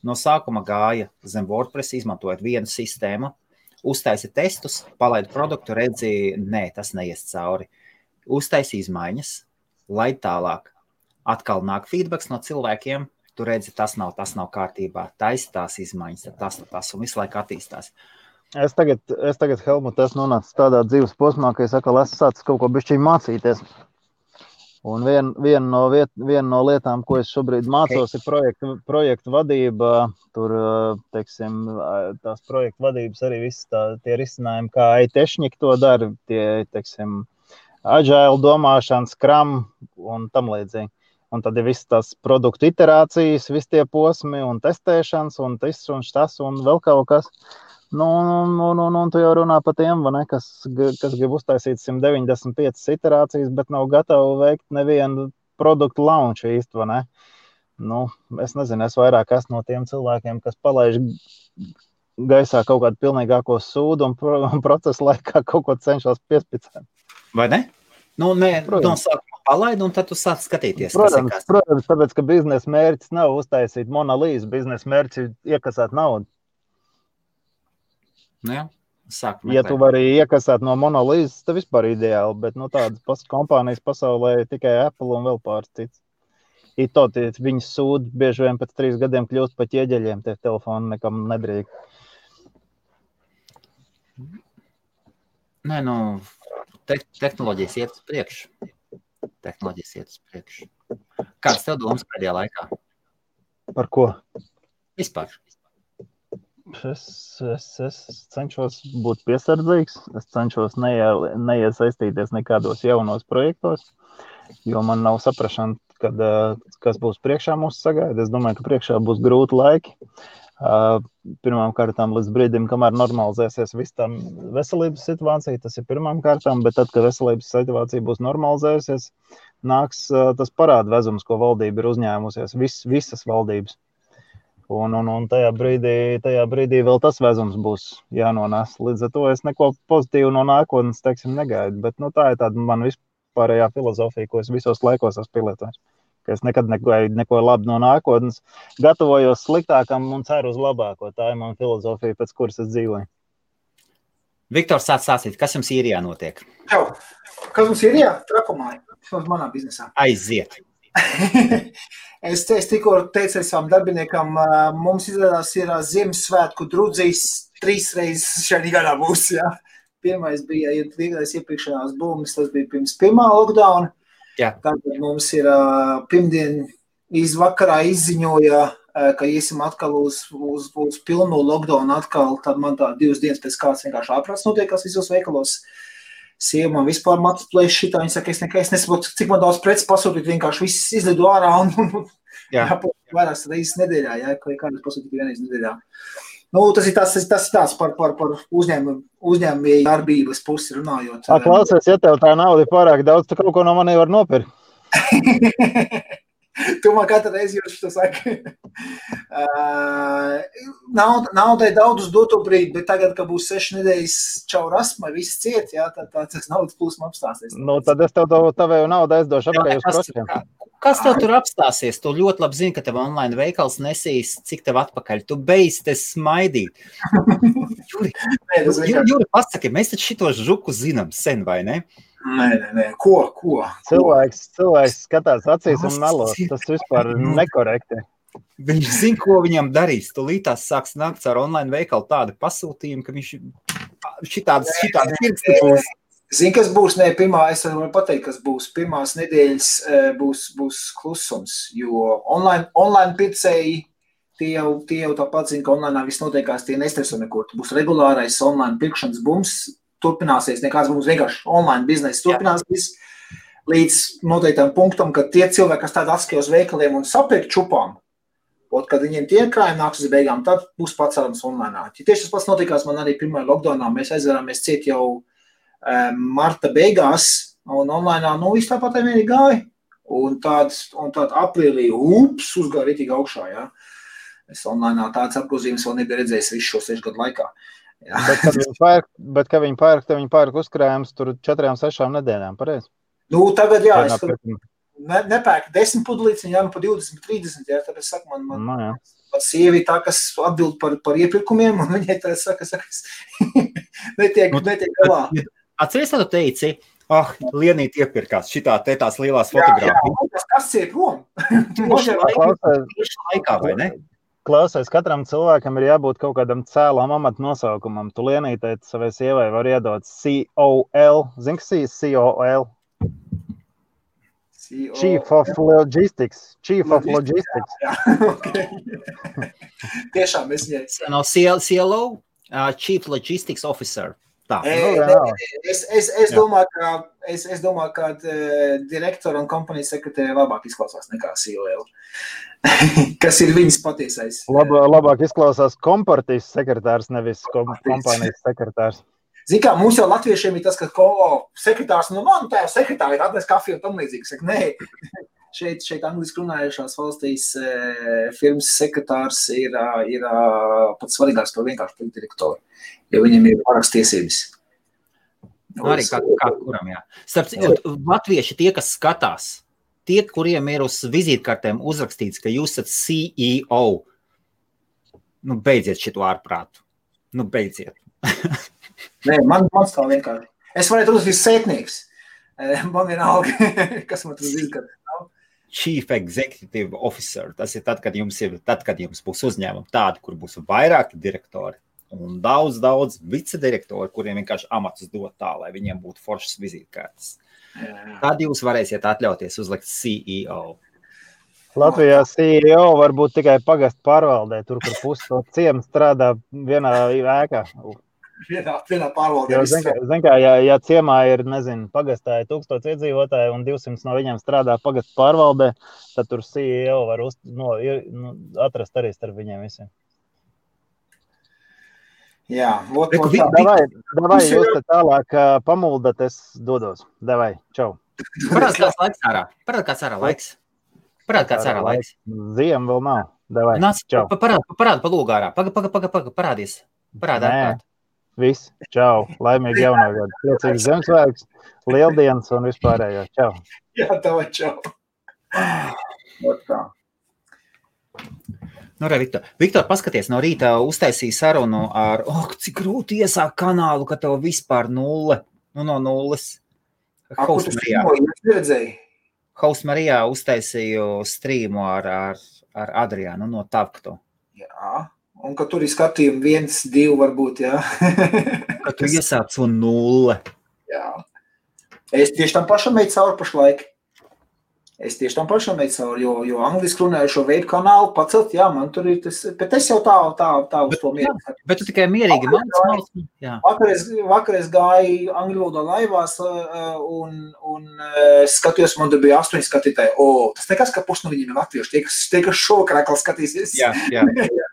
No sākuma gāja zem WordPress, izmantojot vienu sistēmu, uztaisīja testus, palaida produktu, redzēja, nē, tas neies cauri. Uztaisīja izmaiņas, lai tālāk atkal nāk feedback no cilvēkiem. Tu redzi, tas nav, tas nav kārtībā, taisa tās izmaiņas, tas, tas un visu laiku attīstās. Es tagad, es tagad Helmut, esmu nonācis tādā dzīves posmā, ka es atkal esmu sācis kaut ko bišķiņ mācīties. Un viena vien no, viet, vien no lietām, ko es šobrīd mācos, ir projektu, projektu vadība. Tur, teiksim, tās projektu vadības arī viss tā, tie risinājumi, kā IT-šņiki to dara, tie, teiksim, agile domāšana, skram un tam līdzīgi. Un tad ir visas tās produktu iterācijas, visi tie posmi un testēšanas, un tas un tas un vēl kaut kas. Nu, un, un, un, un tu jau runā par tiem, ne, kas, kas grib uztaisīt 195 iterācijas, bet nav gatavi veikt nevienu produktu launch īsti. Nu, es nezinu, es vairāk esmu no tiem cilvēkiem, kas palaiž gaisā kaut kādu pilnīgāko sūdu un, pro, un procesa laikā kaut ko cenšas piespicēt. Vai ne? Nu, nē, no sākuma palaidi, un tad tu sāc skatīties. Protams, kas protams tāpēc, ka biznesa mērķis nav uztaisīt monolīzu, biznesa mērķis ir iekasēt naudu. Nu, jā. Sākumā, ja tu vari iekasēt no monolīzes, tad vispār ideāli, bet nu, tādas kompānijas pasaulē ir tikai Apple un vēl pāris cits. Ir to, viņas sūd bieži vien pēc trīs gadiem kļūst par ķieģeļiem, tie telefoni nekam nedrīkst. Nē, nu, te tehnoloģijas iet uz priekšu tehnoloģijas iet uz priekšu. Kāds tev domas pēdējā laikā? Par ko? Vispār. Es, es, es cenšos būt piesardzīgs. Es cenšos neie, neiesaistīties nekādos jaunos projektos, jo man nav saprašana, kad, eh, kas būs priekšā mums sagaida. Es domāju, ka priekšā būs grūti laiki. Pirmām kārtām, līdz brīdim, kamēr normalizēsies viss tā veselības situācija, tas ir pirmām kārtām, bet tad, kad veselības situācija būs normalizējusies, nāks tas parāda vezums, ko valdība ir uzņēmusies, vis, visas valdības. Un, un, un tajā, brīdī, tajā brīdī vēl tas vezums būs jānones. Līdz ar to es neko pozitīvu no nākotnes teiksim, negaidu. Bet nu, tā ir tāda man vispārējā filozofija, ko es visos laikos esmu pielietojis ka es nekad negaidu neko labu no nākotnes. Gatavojos sliktākam un ceru uz labāko. Tā ir mana filozofija, pēc kuras es dzīvoju. Viktors, sāc stāstīt, kas jums īrijā notiek? Jau. Kas mums ir īrijā? Trakumā, manā biznesā. Aiziet! es, es tikko teicu savam darbiniekam, mums izrādās ir Ziemassvētku drudzīs trīs reizes šajā gadā būs. Ja? Pirmais bija, ja iepriekšējās būmas, tas bija pirms pirmā lockdowna. Jā. Tātad mums ir uh, pirmdien izvakarā izziņoja, uh, ka iesim atkal uz, uz, uz pilnu lockdown atkal, tad man tā divas dienas pēc kāds vienkārši ārprāts notiekās visos veikalos. Sieva man vispār matus plēš šitā, viņa saka, es nekā, es nesaprotu, cik man daudz preces pasūtīt, vienkārši viss izlido ārā un, un, un jā. jāpūt vairākas reizes nedēļā, jā, ka kādas pasūtīt vienreiz nedēļā. Nu, tas ir tas, tas, tas par, par, par uzņēmumu, uzņēmēju darbības pusi runājot. Klausies, ja tev tā nauda ir pārāk daudz, tu kaut ko no manis var nopirkt. tu domāju, ka katru reizi jūs to sakat. uh, nav, naudai daudz uz doto brīdi, bet tagad, kad būs seši nedēļas čaurasma, viss ciet, jā, tad tā, tas naudas plūsma apstāsies. Nu, tad es tev to tavēju naudu aizdošu apkārt uz prosiem. Kas tev tur apstāsies? Tu ļoti labi zini, ka tev online veikals nesīs, cik tev atpakaļ. Tu beidz te smaidīt. Juri, Juri, Juri pasaki, mēs taču šito žuku zinām sen, vai ne? Nē, nē, nē. Ko, ko? Cilvēks, cilvēks skatās acīs un melo. Tas vispār ir nekorekti. Viņš zina, ko viņam darīs. Tūlītās sāks nākt ar online veikalu tādu pasūtījumu, ka viņš šitādas, šitādas pirksti būs. Zini, kas būs? Nē, pirmā, es varu pateikt, kas būs. Pirmās nedēļas būs, būs klusums, jo online, online pircēji tie jau, tie jau tāpat zina, ka online viss notiekās, tie nestreso nekur. Būs regulārais online pirkšanas bums, turpināsies, nekāds mums vienkārši online biznesa turpināsies. Līdz noteiktam punktam, kad tie cilvēki, kas tādā atskatījās uz veikaliem un sapirkt čupām, Un, kad viņiem tie krājumi nāks uz beigām, tad būs pacelams online. Ja tieši tas pats notikās man arī pirmajā lockdownā. Mēs aizvērāmies ciet jau marta beigās, un online nu, viss tāpat vienīgi gāja. Un tāds, un tāds aprīlī ups, uzgāja rītīgi augšā. Ja? Es online tādas apgrozījums vēl nebiju redzējis visu šo sešu gadu laikā. Ja. Bet, kad viņi pērk, bet, kad viņi pērk, tad viņi pērk uzkrājumus tur četrām, sešām nedēļām, pareizi? Nu, tagad, jā, es ne, nepērku desmit pudelītes, jā, nu pa 20, 30, jā, tad es saku, man, man, no, jā. man sievi tā, kas atbild par, par iepirkumiem, un viņai tā saka, saka, netiek, nu, netiek galā. Atceries, tu teici, ah, oh, Lienīt iepirkās šitā te tās lielās fotogrāfijas. Kas ir prom? Tieši laikā, vai ne? Klausies, katram cilvēkam ir jābūt kaut kādam cēlam amatu nosaukumam. Tu lienītē savai sievai var iedot COL. Zini, kas ir COL? Chief of Logistics. Chief of Logistics. Jā, okay. Tiešām es viņai. No CLO, uh, Chief Logistics Officer. Tā. Nu, es, es, es, domāju, ka, es, es domāju, ka uh, direktora un kompānijas sekretāra labāk izklausās nekā CEO. Kas ir viņas patiesais? Laba, labāk izklausās kompartijas sekretārs, nevis kompānijas sekretārs. Ziniet, kā mums jau latviešiem ir tas, ka ko, sekretārs, nu, man tā sekretāra ir atnes kafiju un tam līdzīgi. Saka, nē, šeit, šeit angliski runājušās valstīs e, firmas sekretārs ir, ir pats svarīgāks par vienkārši direktoru jo viņam ir pārāks tiesības. Nu, arī kā, kā kuram, jā. Starp citu, latvieši tie, kas skatās, tie, kuriem ir uz vizītkartēm uzrakstīts, ka jūs esat CEO, nu beidziet šito ārprātu. Nu beidziet. Nē, man, man stāv vienkārši. Es varētu uzvist sētnieks. Man vienalga, kas man tur vizītkartē. Chief Executive Officer. Tas ir tad, kad jums, ir, tad, kad jums būs uzņēmumi tādi, kur būs vairāki direktori un daudz, daudz vicedirektori, kuriem vienkārši amatus dot tā, lai viņiem būtu foršas vizītkartes. Tad jūs varēsiet atļauties uzlikt CEO. Latvijā CEO var būt tikai pagastu pārvaldē, tur, kur pusi no ciema strādā vienā ēkā. Vienā, vienā pārvaldē. Jo, zin, zin, kā, ja, ja ciemā ir, nezinu, pagastā ir tūkstots iedzīvotāji un 200 no viņiem strādā pagastu pārvaldē, tad tur CEO var uz, no, nu, atrast arī starp viņiem visiem. Jā, ot, Reku, vi, davai, davai jūs te tālāk uh, pamuldat, es dodos. Davai, čau. Parād kāds laiks ārā. Parād kāds ārā laiks. Parād kāds ārā laiks. Ziem vēl nav. Davai, Nāc, čau. Parād, parād pa lūgā ārā. Paga, paga, paga, paga, parādies. Parād ārā. Viss, čau. Laimīgi jaunā gada. Priecīgs Ziemassvētks, lieldienas un vispārējo. Čau. Jā, davai, čau. Ot tā. Nu, re, Viktor, Viktor, paskaties, no rīta uztaisīja sarunu ar, oh, cik grūti iesākt kanālu, ka tev vispār nulle, nu, no nulles. Hausmarijā. Hausmarijā uztaisīju strīmu ar, ar, ar Adriānu no Tapkto. Jā, un ka tur ir skatījumi viens, divi varbūt, jā. ka tu iesāc un nulle. Jā. Es tieši tam pašam meicu cauri pašlaik. Es tieši tam pašam veicu cauri, jo, jo angliski runājušo veidu kanālu pacelt, jā, man tur ir tas, bet es jau tā, tā, tā uz bet, to mierinu. Jā, bet tu tikai mierīgi man māc, vakar, es, vakar es gāju angļu valodā laivās un, un skatījos, man tur bija astoņi skatītāji. O, tas nekas, ka pusi no viņiem ir latvieši, tie, kas, tie, kas šovakar atkal skatīsies. Jā, jā.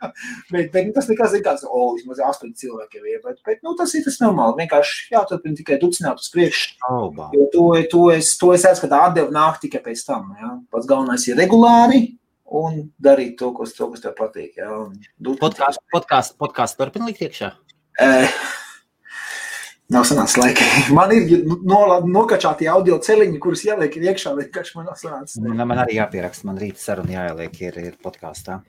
bet, bet tas nekas ir tāds, o, vismaz astoņi cilvēki jau ir. Bet, bet nu, tas ir tas normāli. Vienkārši jāturpina tikai ducināt uz priekšu. Jo to, to es, to es redzu, ka tā atdeva nāk tikai pēc tam. Ja? Pats galvenais ir regulāri un darīt to, kas, to, kas tev patīk. Ja? Podkāsts podkāst, podkāst turpina likt iekšā? Eh, Nav sanācis laika. Man ir no, nokačāti audio celiņi, kurus jāliek iekšā. Vienkārši man nav sanācis. Man, man arī jāpieraksta, man rīta saruna jāieliek ir, ir podkāstā.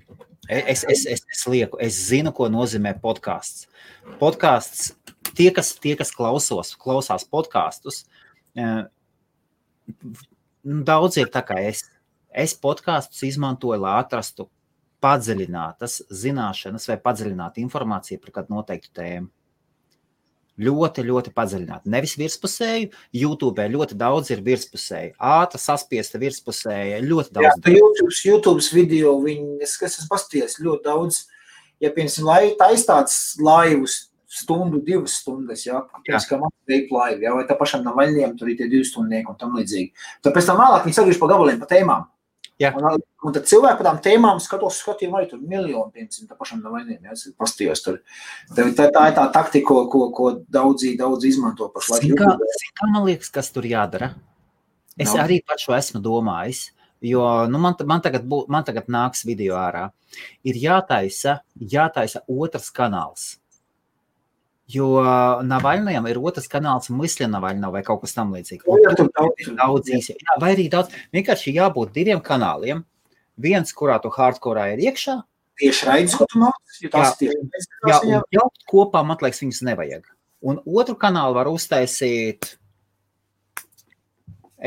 Es, es, es, es lieku, es zinu, ko nozīmē podkāsts. Podkāsts, tie, kas, tie, kas klausos, klausās podkāstus, daudz ir tā kā es. Es podkāstus izmantoju, lai atrastu padziļinātas zināšanas vai padziļinātu informāciju par kādu noteiktu tēmu ļoti, ļoti padziļināti. Nevis virspusēju, YouTube ļoti daudz ir virspusēji, ātrā saspiesta virspusēja, ļoti daudz. Jā, YouTube, YouTube video, viņi, es, es esmu pasties ļoti daudz, ja, piemēram, lai taistāts laivus, stundu, divas stundas, jā, pirms kā man teikt laivi, jā, vai tā pašam nav vaļņiem, tur ir tie divi stundnieki un tam līdzīgi. Tad pēc tam vēlāk viņi sagriež pa gabaliem, pa tēmām. Jā. Un, un tad cilvēki par tām tēmām skatos, skatījumā arī tur miljonu, piemēram, tā pašam nav vainīgiem, ja pastījos tur. Tā, tā, tā ir tā taktika, ko, ko, ko daudzi, daudz izmanto pašlaik. Kā, kā man liekas, kas tur jādara? Es Nav. arī par šo esmu domājis. Jo nu, man, man, tagad bū, man tagad nāks video ārā. Ir jātaisa, jātaisa otrs kanāls. Jo Navaļnajam ir otrs kanāls, Musļa Navaļna vai kaut kas tam līdzīgs. O, jā, tur daudz. daudz īsi. Jā, vai arī daudz. Vienkārši jābūt diviem kanāliem. Viens, kurā tu hardcore ir iekšā, Tieši raidījums, ko tu mācies, Jā, tieši Jā, un jaukt kopā, man liekas, viņas nevajag. Un otru kanālu var uztaisīt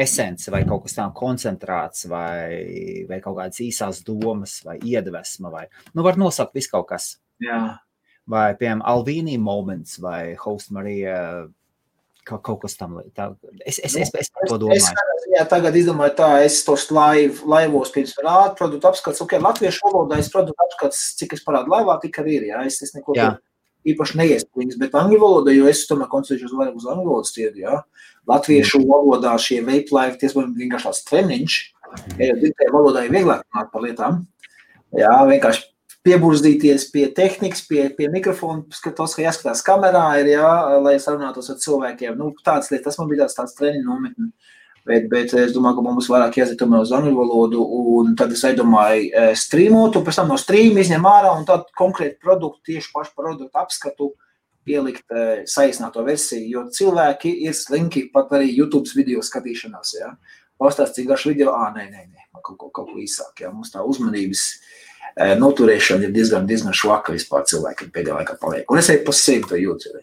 esence vai kaut kas tāds koncentrēts, vai, vai kaut kādas īsās domas, vai iedvesma, vai nu, var nosaukt visu kaut kas. Jā. Vai, piemēram, Alvīnija moments vai Host Marija. Kaut, kas tam līdzīgs. Es, es, es, es par to Es domāju. tādā ziņā tagad izdomāju, tā es tos laiv, laivos pirms rādu produktu apskats, ok, latviešu valodā es produktu apskats, cik es parādu laivā, tik arī ir, jā, es, es neko Jā. īpaši neiespringts, bet angļu valodā, jo es tomēr koncentrēšos laivu uz angļu valodas tirgu, jā. Latviešu valodā šie vape laivi, tie būtu vienkārši tāds treniņš, ja jau dzimtajā valodā ir vieglāk runāt par lietām, jā, vienkārši pieburzdīties pie tehnikas, pie, pie mikrofona, skatos, ka jāskatās kamerā, ir, jā, lai sarunātos ar cilvēkiem. Nu, tāds tas man bija tāds, tāds treniņu nometni. Bet, bet es domāju, ka mums vairāk jāiet tomēr uz angļu valodu, tad es aizdomāju, eh, streamot, un pēc tam no streama izņem ārā, un tad konkrēti produktu, tieši pašu produktu apskatu, pielikt eh, saīsināto versiju, jo cilvēki ir slinki pat arī YouTube video skatīšanās, jā. Pastāst, cik garš video, ā, nē, nē, nē, kaut ko, kaut ko īsāk, jā, mums tā uzmanības eh, noturēšana ir diezgan, diezgan švaka vispār cilvēkiem pēdējā laikā paliek. Un es arī pa to jūtu.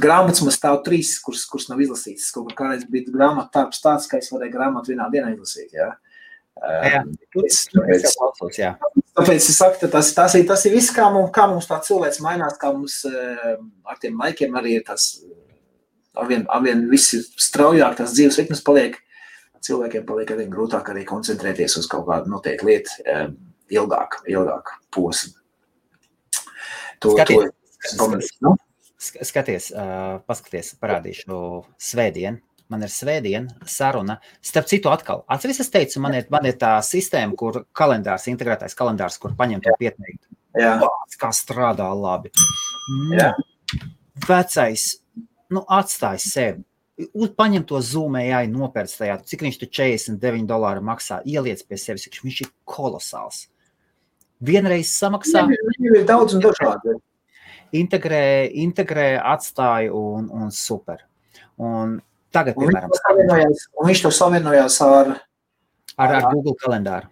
Grāmatas man stāv trīs, kuras, kuras nav izlasītas. Kaut kā kādreiz bija grāmatu tāds, tāds, ka es varēju grāmatu vienā dienā izlasīt. Jā. Jā. Um, Tur es- tāpēc- klausos, jā. Tāpēc es saku, tas, tas, ir, tas ir viss, kā mums, kā mums tā cilvēks mainās, kā mums eh, ar tiem laikiem arī ir tas, eh, arvien, arvien viss ir straujāk, tas dzīves ritms paliek. Cilvēkiem paliek arvien grūtāk arī koncentrēties uz kaut kādu noteiktu lietu eh, ilgāk, ilgāk posmu. To, Skaties, to pamanīju. Nu? Sk- Skaties, uh, paskaties, parādīšu svētdienu. Man ir svētdiena saruna. Starp citu, atkal, atceries, es teicu, man ir, man ir tā sistēma, kur kalendārs, integrētais kalendārs, kur paņem to pieteikt. Jā, Vārds, kā strādā labi. Jā. Vecais, nu, atstāj sevi. Paņem to zūmēju, nopērc tajā, cik viņš tur 49 dolāru maksā, ieliec pie sevis, viņš ir kolosāls. Vienreiz samaksā, viņiem ir daudz un dažādi. integrē, integrē atstāja un, un super. Un tagad, Un viņš piemēram, to savienojās, un viņš to savienojās ar, ar, ar Google kalendāru.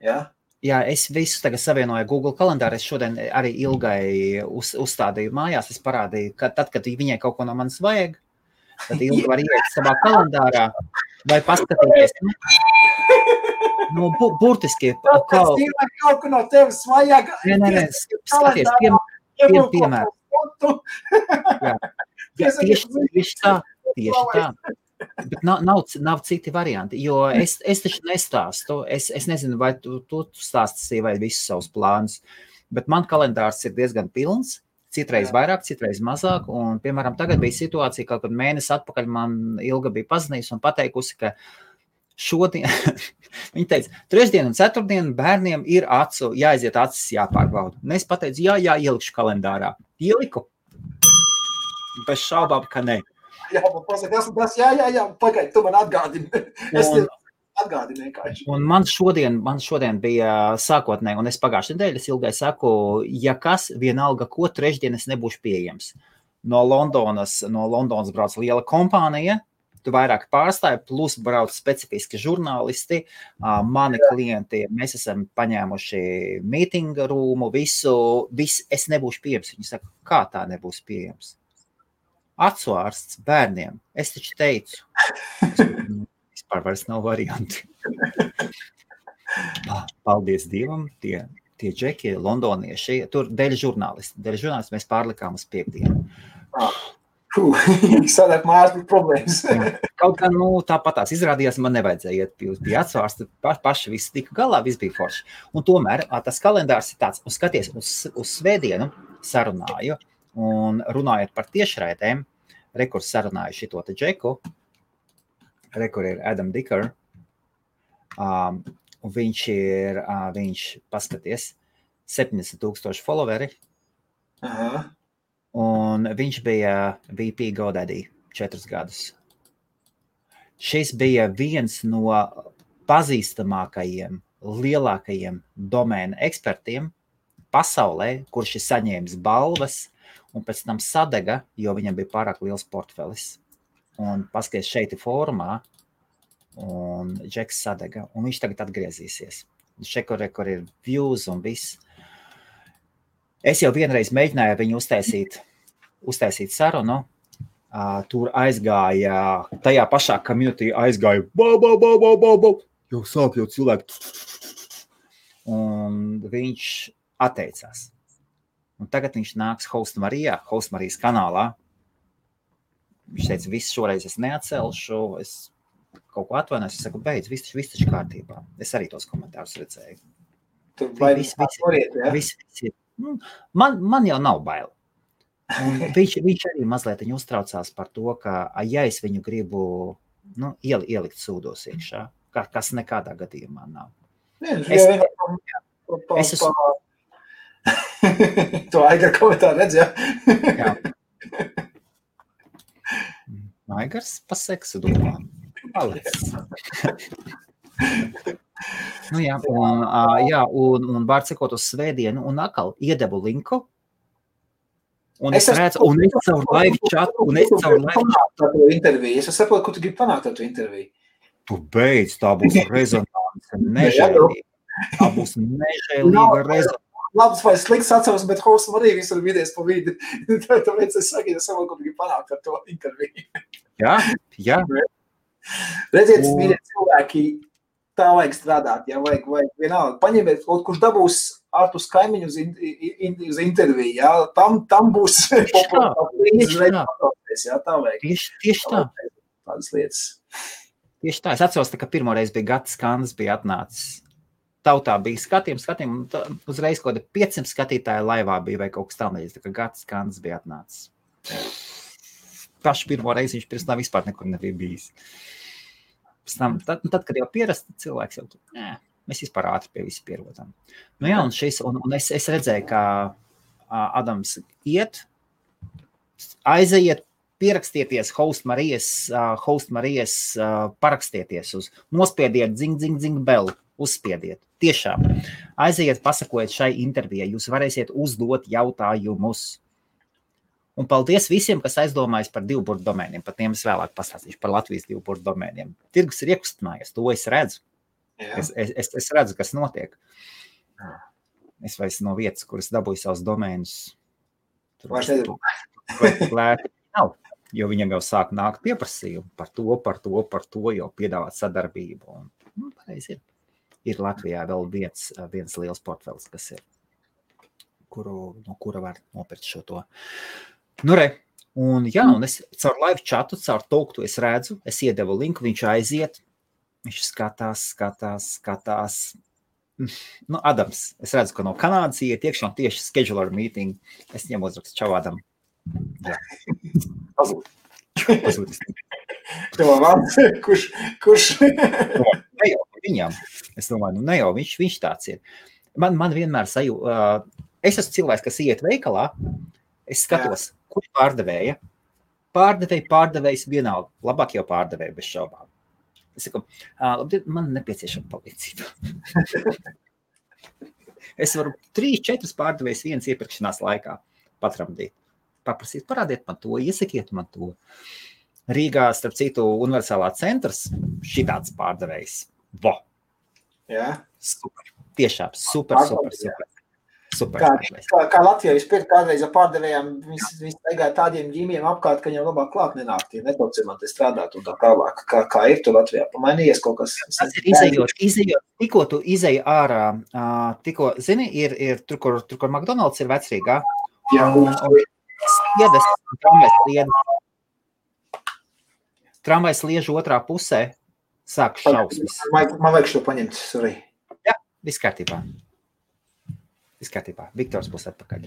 jā, Jā, es visu tagad savienoju Google kalendāru. Es šodien arī ilgai uz, uzstādīju mājās. Es parādīju, ka tad, kad viņai kaut ko no manis vajag, tad ilgi var iet savā kalendārā vai paskatīties. Nu, bu, burtiski, Kaut kas lai kaut ko no tevis vajag. nē, nē, nē, skaties, pie, Ielūko piemēru. fotu. Jā. Jā, tieši, tieši tā, tieši tā. Bet nav, nav, nav citi varianti. Jo es, es taču nestāstu. Es, es nezinu, vai tu, tu stāstīsi vai visus savus plānus. Bet man kalendārs ir diezgan pilns. Citreiz vairāk, citreiz mazāk. Un, piemēram, tagad bija situācija, kad mēnesi atpakaļ man ilga bija paziņojusi un pateikusi, ka šodien, viņi teica, trešdien un ceturtdien bērniem ir acu, jāiziet acis, jāpārbauda. Un es pateicu, jā, jā, ielikšu kalendārā. Ieliku. Bez šaubām, ka nē. Jā, pasaka, tas, tas, jā, jā, jā, pagaidi, tu man atgādini. Es Un- atgādinu vienkārši. Un man šodien, man šodien bija sākotnēji, un es pagājušajā nedēļā ilgai saku, ja kas, vienalga, ko trešdien es nebūšu pieejams. No Londonas, no Londonas brauc liela kompānija, tu vairāk pārstāji, plus brauc specifiski žurnālisti, mani klienti, mēs esam paņēmuši mītinga rūmu, visu, visu, es nebūšu pieejams. Viņi saka, kā tā nebūs pieejams? Acu ārsts bērniem, es taču teicu. Vispār vairs nav varianti. Ah, Paldies Dievam, tie, tie džeki, londonieši, tur dēļ žurnālisti. Dēļ žurnālisti mēs pārlikām uz piekdienu. Sanāk, bija problēmas. Kaut kā nu, tāpat tās izrādījās, man nevajadzēja iet pie, pie atsvārsta. Pa, paši viss tika galā, viss bija forši. Un tomēr tas kalendārs ir tāds, un skaties, uz, uz svētdienu sarunāju, un runājot par tiešraidēm, rekurs sarunāju šito te džeku, rekur ir Adam Dicker, um, un viņš ir, uh, viņš, paskaties, 70 tūkstoši followeri, Aha. Un viņš bija VP Godaddy četrus gadus. Šis bija viens no pazīstamākajiem, lielākajiem domēna ekspertiem pasaulē, kurš ir saņēmis balvas un pēc tam sadega, jo viņam bija pārāk liels portfelis. Un paskaties, šeit ir formā, un Džeks sadega, un viņš tagad atgriezīsies. Šekur, kur ir views un viss. Es jau vienreiz mēģināju viņu uztaisīt, uztaisīt sarunu. Uh, tur aizgāja, tajā pašā komunitī aizgāja, bau. jau sāk jau cilvēki. Un viņš atteicās. Un tagad viņš nāks Host Marijā, Host Marijas kanālā. Viņš teica, viss šoreiz es neatcelšu, es kaut ko atvainojos. Es saku, beidz, viss, viss taču kārtībā. Es arī tos komentārus redzēju. Tu vai Viss, viss, viss. viss, ja? Viss, viss ir. Nu, Man, man jau nav bail. Un viņš, viņš arī mazliet uztraucās par to, ka, ja es viņu gribu nu, iel, ielikt sūdos iekšā, ka, kas nekādā gadījumā nav. Nē, Es- pa, es esmu- to aigar komentāru redz, ja? Jā. Maigars pa seksu domā. Paliec. nu, jā, un, jā, un, un var cikot uz svētdienu, un atkal iedevu linku. Un es, Es redzu, un es caur live chatu, un es caur. Ar to interviju. Es saprotu, ko tu gribi panākt ar to interviju. Tu beidz, tā būs rezonance, Jā, nežēlīga. Tā būs nežēlīga rezonance. Labs vai slikts atceros, bet Hosts arī visur vidies pa vidi. Tāpēc es saku, es saprotu, ko tu gribi panākt ar to interviju. Jā, jā, Redziet, Un- mīļie cilvēki, tā vajag strādāt. Ja vajag, vajag vienalga. Paņemiet, kaut kurš dabūs ārpus kaimiņu uz, in, in, uz interviju. Ja? Tam, tam būs tā. populārs. Ja? Tā vajag tieši, tieši tā. tādas lietas. Tieši tā. Es atceros, tā, ka pirmoreiz bija Gatis Kandis, bija atnācis. Tautā bija skatījums, skatījums, un tā uzreiz kaut kāda 500 skatītāja laivā bija vai kaut kas tamlīdzīgs. Tā kā Gatis Kandis bija atnācis. Pašu pirmo reizi viņš pirms tam vispār nekur nebija bijis. Pēc tam, tad, tad, kad jau pierast cilvēks, jau nē, mēs vispār ātri pie visa pierodam. Nu jā, un, šis, un, un es, es redzēju, kā Adams iet, aiziet, pierakstieties, host Marijas, host Marijas parakstieties uz, nospiediet, zing, zing, zing, bell, uzspiediet. Tiešām aiziet, pasakojiet šai intervijai, jūs varēsiet uzdot jautājumus. Un paldies visiem, kas aizdomājas par divu burbuļu domēniem. Par tiem es vēlāk pastāstīšu par Latvijas divu burbuļu domēniem. Tirgus ir iekustinājies, to es redzu. Ja? Es, es, es, redzu, kas notiek. Es vairs no vietas, kuras dabūju savus domēnus. Tur Vairs lēti nav. Jo viņam jau sāk nākt pieprasījumi par to, par to, par to, jau piedāvāt sadarbību. Un, nu, ir. ir Latvijā vēl viens, viens liels portfels, kas ir, kuru, no kura var nopirkt šo to. Nu, re, un, jā, un es caur live chatu, caur to, es redzu, es iedevu linku, viņš aiziet, viņš skatās, skatās, skatās. Nu, Adams, es redzu, ka no Kanādas iet iekšā un tieši scheduler meeting. Es ņemu uzrakstu čau Adam. Jā. Pazūd. Pazudis. Jo, vārds, kurš, kurš ne jau viņam. Es domāju, nu ne jau viņš, viņš tāds ir. Man, man vienmēr sajūta, uh, es esmu cilvēks, kas iet veikalā, es skatos, Jā. Kur pārdevēja. Pārdevēja, pārdevējs vienalga. Labāk jau pārdevēja bez šaubām. Es saku, uh, man nepieciešama palīdzība. es varu trīs, četras pārdevējus vienas iepirkšanās laikā patramdīt. Paprasīt, parādiet man to, iesakiet man to. Rīgā, starp citu, universālā centrs, šitāds pārdevējs. Vo! Jā. Super. Tiešām super, super, super. Super kā, kā, kā Latvijā vispirms kādreiz ar pārdevējiem, viņi staigāja tādiem ģīmiem apkārt, ka viņiem labāk klāt nenākt, ja netraucējumā te strādāt un tā tālāk. Kā, kā ir tur Latvijā? Pamainījies kaut kas? Tas ir izējot, izējot, tikko tu izēji ārā, tikko, zini, ir, ir tur, kur, tur, kur McDonald's ir vecrīgā. Jā, un, un sliedas, tramvajs sliedas. Tramvajs liež otrā pusē, sāk šausmas. Man, man vajag šo paņemt, sorry. Jā, viss kārtībā. Viss kārtībā. Viktors būs atpakaļ.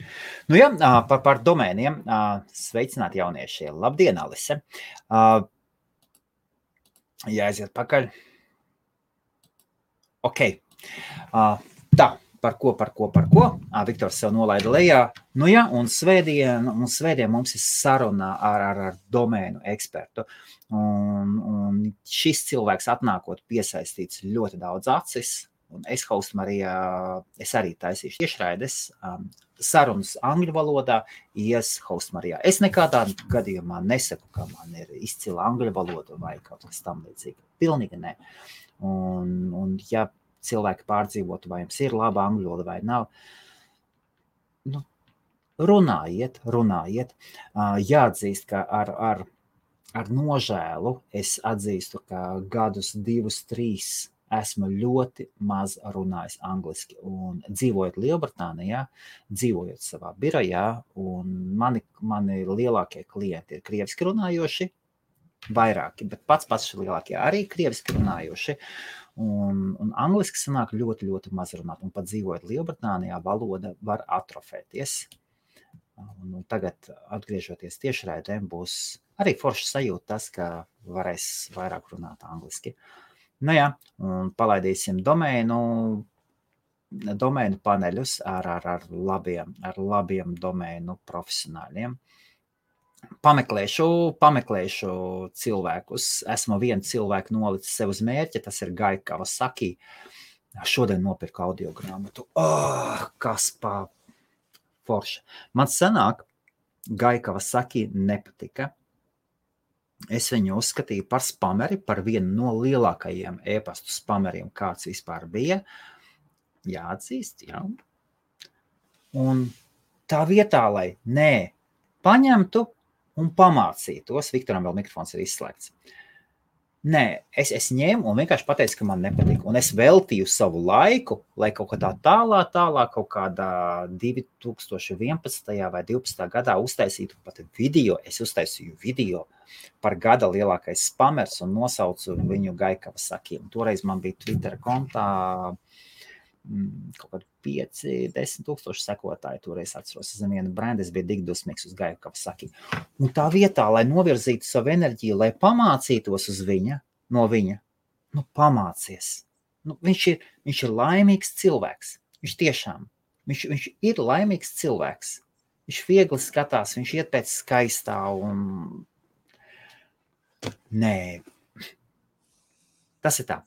Nu, jā, par, par domēniem. Sveicināti jaunieši. Labdien, Alise. Jāaiziet pakaļ. Ok. Tā par ko, par ko, par ko. Viktors sev nolaida lejā. Nu, jā, un svētdien, un svētdien mums ir saruna ar, ar, ar domēnu ekspertu. Un, un šis cilvēks atnākot piesaistīts ļoti daudz acis. Un es, Hausts Marijā, es arī taisīšu tiešraides um, sarunas angļu valodā, ies Hausts Marijā. Es nekādā gadījumā nesaku, ka man ir izcila angļu valoda vai kaut kas tam līdzīga. Pilnīgi nē. Un, un ja cilvēki pārdzīvotu, vai jums ir laba angļu valoda vai nav. Nu, runājiet, runājiet. Jāatzīst, ka ar, ar, ar nožēlu es atzīstu, ka gadus, divus, trīs esmu ļoti maz runājis angliski. Un dzīvojot Lielbritānijā, dzīvojot savā birojā, un mani, mani lielākie klienti ir krieviski runājoši, vairāki, bet pats pats lielākie arī krieviski runājoši. Un, un angliski sanāk ļoti, ļoti maz runāt. Un pat dzīvojot Lielbritānijā, valoda var atrofēties. Un, un tagad, atgriežoties tiešraidē, būs arī forši sajūta tas, ka varēs vairāk runāt angliski. Nu jā, un palaidīsim domēnu, domēnu paneļus ar, ar, ar, labiem, ar labiem domēnu profesionāļiem pameklēšu, pameklēšu cilvēkus. Esmu vienu cilvēku nolicis sev uz mērķa, tas ir Gaikava Saki. Šodien nopirku audio grāmatu. Oh, kas pa forša. Man senāk Gaikava Saki nepatika. Es viņu uzskatīju par spameri, par vienu no lielākajiem e-pastu spameriem, kāds vispār bija. Jāatzīst, jā. Un tā vietā, lai nē, paņemtu un pamācītos. Viktoram vēl mikrofons ir izslēgts. Nē, es, es ņēmu un vienkārši pateicu, ka man nepatīk. Un es veltīju savu laiku, lai kaut kādā tālā, tālā, kaut kādā 2011. vai 2012. gadā uztaisītu pat video. Es uztaisīju video par gada lielākais spamers un nosaucu viņu Gaikavas sakiem. Toreiz man bija Twitter kontā Mm, kaut kādi 5, 10 tūkstoši sekotāji. Toreiz atceros, zem viena brenda, es biju tik dusmīgs uz Gaju Kavasaki. Un tā vietā, lai novirzītu savu enerģiju, lai pamācītos uz viņa, no viņa, nu, pamācies. Nu, viņš, ir, viņš ir laimīgs cilvēks. Viņš tiešām viņš, viņš ir laimīgs cilvēks. Viņš viegli skatās, viņš iet pēc skaistā un nē. Tas ir tā.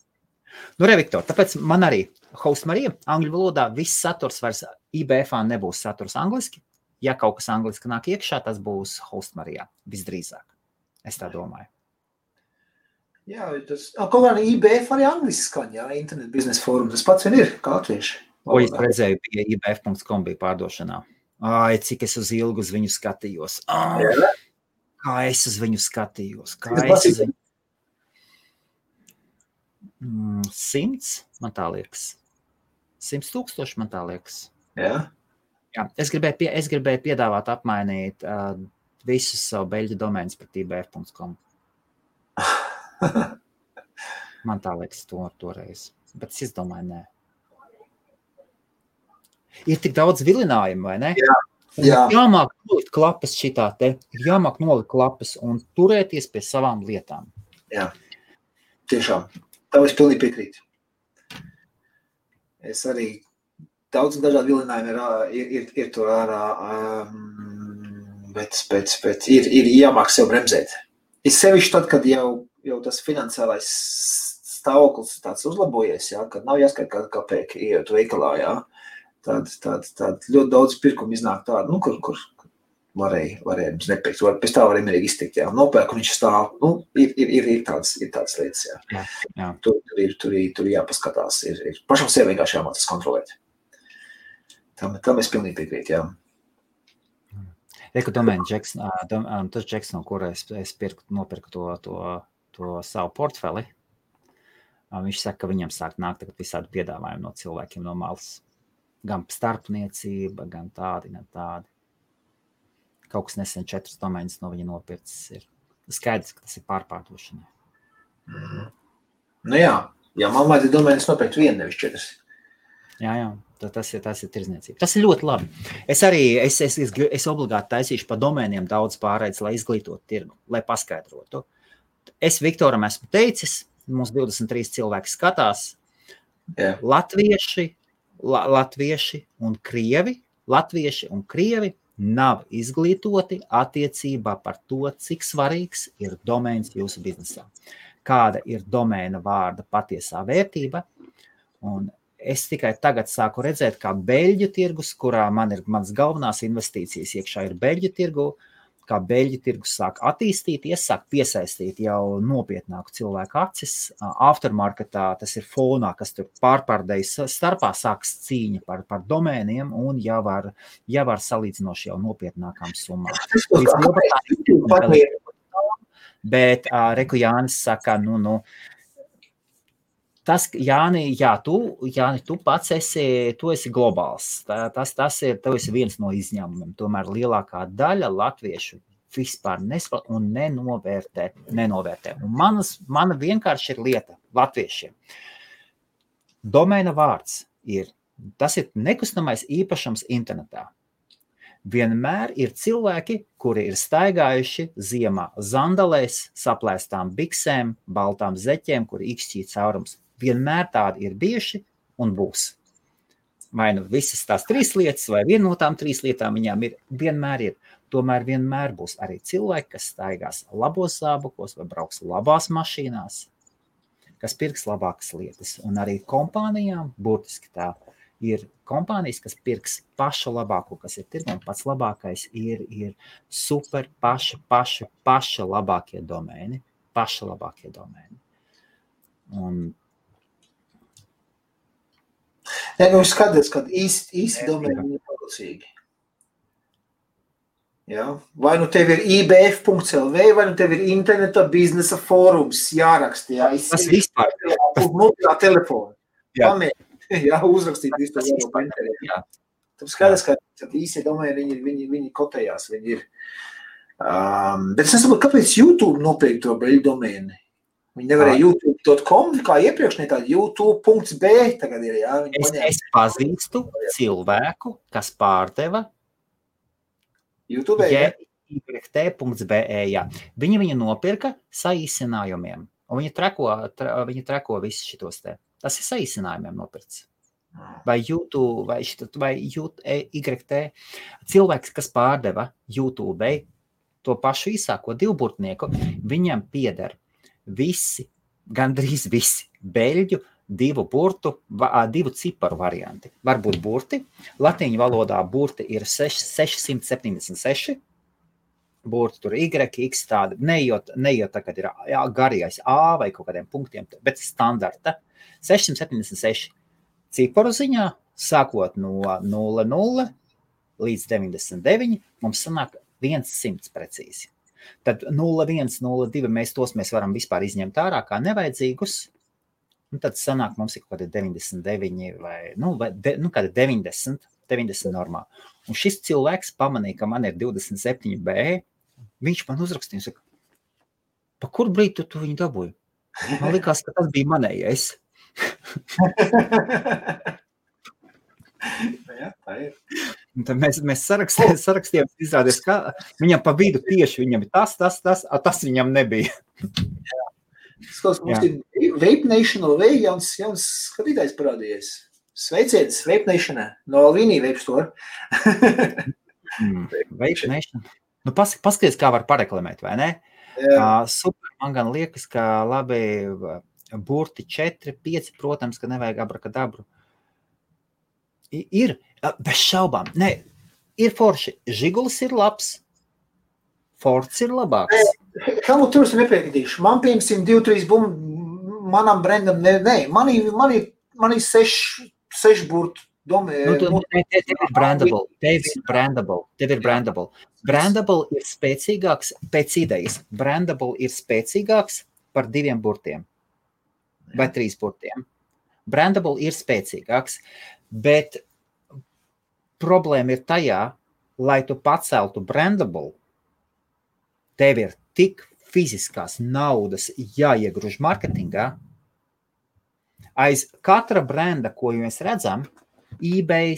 Nu, re, Viktor, tāpēc man arī host Marija, angļu valodā viss saturs vairs IBF nebūs saturs angliski. Ja kaut kas angliski nāk iekšā, tas būs host Marijā visdrīzāk. Es tā domāju. Jā, tas kaut kā IBF arī angliski skan, jā, internet biznesa fórums. Tas pats vien ir, kā latvieši. O, es redzēju, pie IBF.com bija pārdošanā. Ai, cik es uz ilgu uz viņu skatījos. Ai, kā es uz viņu skatījos. Kā es uz viņu... Mm, simts, man tā liekas. 100 tūkstoši, man tā liekas. Jā. Jā, es, gribēju pie, es gribēju piedāvāt apmainīt uh, visus savu beļģu domēnus par tbf.com. man tā liekas, to toreiz. Bet es domāju, nē. Ir tik daudz vilinājumu, vai ne? Jā. Jā. Jāmāk nolikt klapas šitā te, jāmāk nolikt klapas un turēties pie savām lietām. Jā, tiešām. Tev es pilnīgi piekrītu. Es arī daudz dažādu vilinājumu ir, ir, ir, ir tur ārā, um, bet, bet, bet ir, ir jāmāk sev bremzēt. Ir sevišķi tad, kad jau, jau tas finansiālais stāvoklis tāds uzlabojies, jā, kad nav jāskaita kāda kapēka ieiet veikalā, jā. Tad, tad, tad ļoti daudz pirkumu iznāk tādu, nu, kur, kur, varēja, varēja mums. Var, pēc tā varēja mierīgi iztikt. Jā, nopērk, un viņš stāv. Nu, ir, ir, ir, ir, tādas, ir tādas lietas, jā. jā, jā. Tur, tur, ir, tur, ir, tur ir jāpaskatās. Ir, ir pašam sev vienkārši jāmācās kontrolēt. Tam, tam es pilnīgi piekrītu, jā. Reku domēni, Džeks, dom, tas Džeks, no kura es, es pirku, nopirku to, to, to savu portfeli, viņš saka, ka viņam sāk nākt visādi piedāvājumi no cilvēkiem no malas. Gan starpniecība, gan tādi, gan tādi kaut kas nesen četras domēnas no viņa nopircis. Ir skaidrs, ka tas ir pārpārdošanai. Mm -hmm. Nu jā, ja man vajadzēja domēnas nopirkt vienu, nevis četras. Jā, jā. Tas ir, tas ir tirzniecība. Tas ir ļoti labi. Es arī es, es, es, es obligāti taisīšu par domēniem daudz pārējais, lai izglītotu tirgu, lai paskaidrotu. Es Viktoram esmu teicis, mums 23 cilvēki skatās. Jā. Latvieši, la, latvieši un krievi, latvieši un krievi nav izglītoti attiecībā par to, cik svarīgs ir domēns jūsu biznesā. Kāda ir domēna vārda patiesā vērtība. Un es tikai tagad sāku redzēt, kā beļģu tirgus, kurā man ir mans galvenās investīcijas iekšā, ir beļģu tirgus kā beļģi tirgus sāk attīstīties, sāk piesaistīt jau nopietnāku cilvēku acis. Aftermarketā tas ir fonā, kas tur pārpārdejas starpā sāks cīņa par, par domēniem un jau var, jau var salīdzinoši jau nopietnākām summām. Bet uh, Reku Jānis saka, nu, nu, tas, Jāni, jā, tu, Jāni, tu pats esi, tu esi globāls. Tā, tas, tas ir, viens no izņēmumiem. Tomēr lielākā daļa latviešu vispār nespēj un nenovērtē. nenovērtē. Un manas, mana vienkārši ir lieta latviešiem. Domēna vārds ir, tas ir nekustamais īpašums internetā. Vienmēr ir cilvēki, kuri ir staigājuši ziemā zandalēs, saplēstām biksēm, baltām zeķēm, kur ikšķīt caurums vienmēr tādi ir bijuši un būs. Vai nu visas tās trīs lietas, vai viena no tām trīs lietām viņām ir, vienmēr ir. Tomēr vienmēr būs arī cilvēki, kas staigās labos zābakos vai brauks labās mašīnās, kas pirks labākas lietas. Un arī kompānijām, burtiski tā, ir kompānijas, kas pirks pašu labāko, kas ir tirgum. Pats labākais ir, ir super, paši, paši, paši labākie domēni. Paši labākie domēni. Un Nē, nu skaties, kad īsti, īsti domēni ir palīdzīgi. Ja? Vai nu tev ir IBF.CLV, vai nu tev ir interneta biznesa fórums jāraksta. Jā, tas vispār. Uz mobilā telefona. Jā. Pamēģināt, jā, uzrakstīt visu to varu pa internetu. Tad skaidrs, ka īsti domēni, viņi, viņi, viņi kotējās, viņi ir. Um, bet es nesaprotu, kāpēc YouTube nopirkt to beļu domēni? Viņi nevarēja YouTube.com, kā iepriekš, ne tāda YouTube.b. Tagad ir, jā, es, paņēma. es pazīstu cilvēku, kas pārdeva YouTube. Ja, YT.be. Viņi viņu nopirka saīsinājumiem. Un viņi treko, tra, viņi treko visus šitos te. Tas ir saīsinājumiem nopirts. Vai YouTube, vai, šit, vai YT. Cilvēks, kas pārdeva YouTube to pašu īsāko divburtnieku, viņam pieder visi, gandrīz visi beļģu divu burtu, divu ciparu varianti. Var būt burti. Latīņu valodā burti ir 6, 676. Burti tur ir Y, X tāda, nejot, nejot tā, kad ir jā, garīgais A vai kaut kādiem punktiem, bet standarta 676 ciparu ziņā, sākot no 00 līdz 99, mums sanāk 100 precīzi. Tad 0,1, 0,2 mēs tos mēs varam vispār izņemt ārā kā nevajadzīgus. Un tad sanāk, mums ir kaut kādi 99 vai, nu, vai de, nu, 90, 90 normāli. Un šis cilvēks pamanīja, ka man ir 27 B. Viņš man uzrakstīja, saka, pa kur brīdi tu, tu viņu dabūji? Man liekas, ka tas bija manējais. ja, tā ir. Tad mēs, mēs sarakstījām, sarakstījām izrādījās, ka viņam pa vidu tieši viņam ir tas, tas, tas, a, tas viņam nebija. Jā. Skatos, mums Jā. ir Vape National Way, jauns, jauns skatītājs parādījies. Sveiciens Vape Nationā no Alvīnī Vape Store. mm, Vape Nation. Nu, pas, paskaties, kā var pareklamēt, vai ne? Uh, super, man gan liekas, ka labi burti 4, 5, protams, ka nevajag abrakadabru. Ir, bez šaubām, ne, ir forši. Žigulis ir labs, Fords ir labāks. Helmut, tur es nepiekritīšu. Man, piemēram, 2, 3 bumbu, manam brendam, nē, nē. man ir, man ir, man ir 6, 6 burti. Domē, nu, tu, te, tev ir brandable, tev ir brandable, tev ir brandable. Brandable ir spēcīgāks pēc idejas. Brandable ir spēcīgāks par diviem burtiem vai trīs burtiem. Brandable ir spēcīgāks, bet problēma ir tajā, lai tu paceltu brandable, tev ir tik fiziskās naudas jāiegrūž mārketingā. Aiz katra brenda, ko mēs redzam, eBay,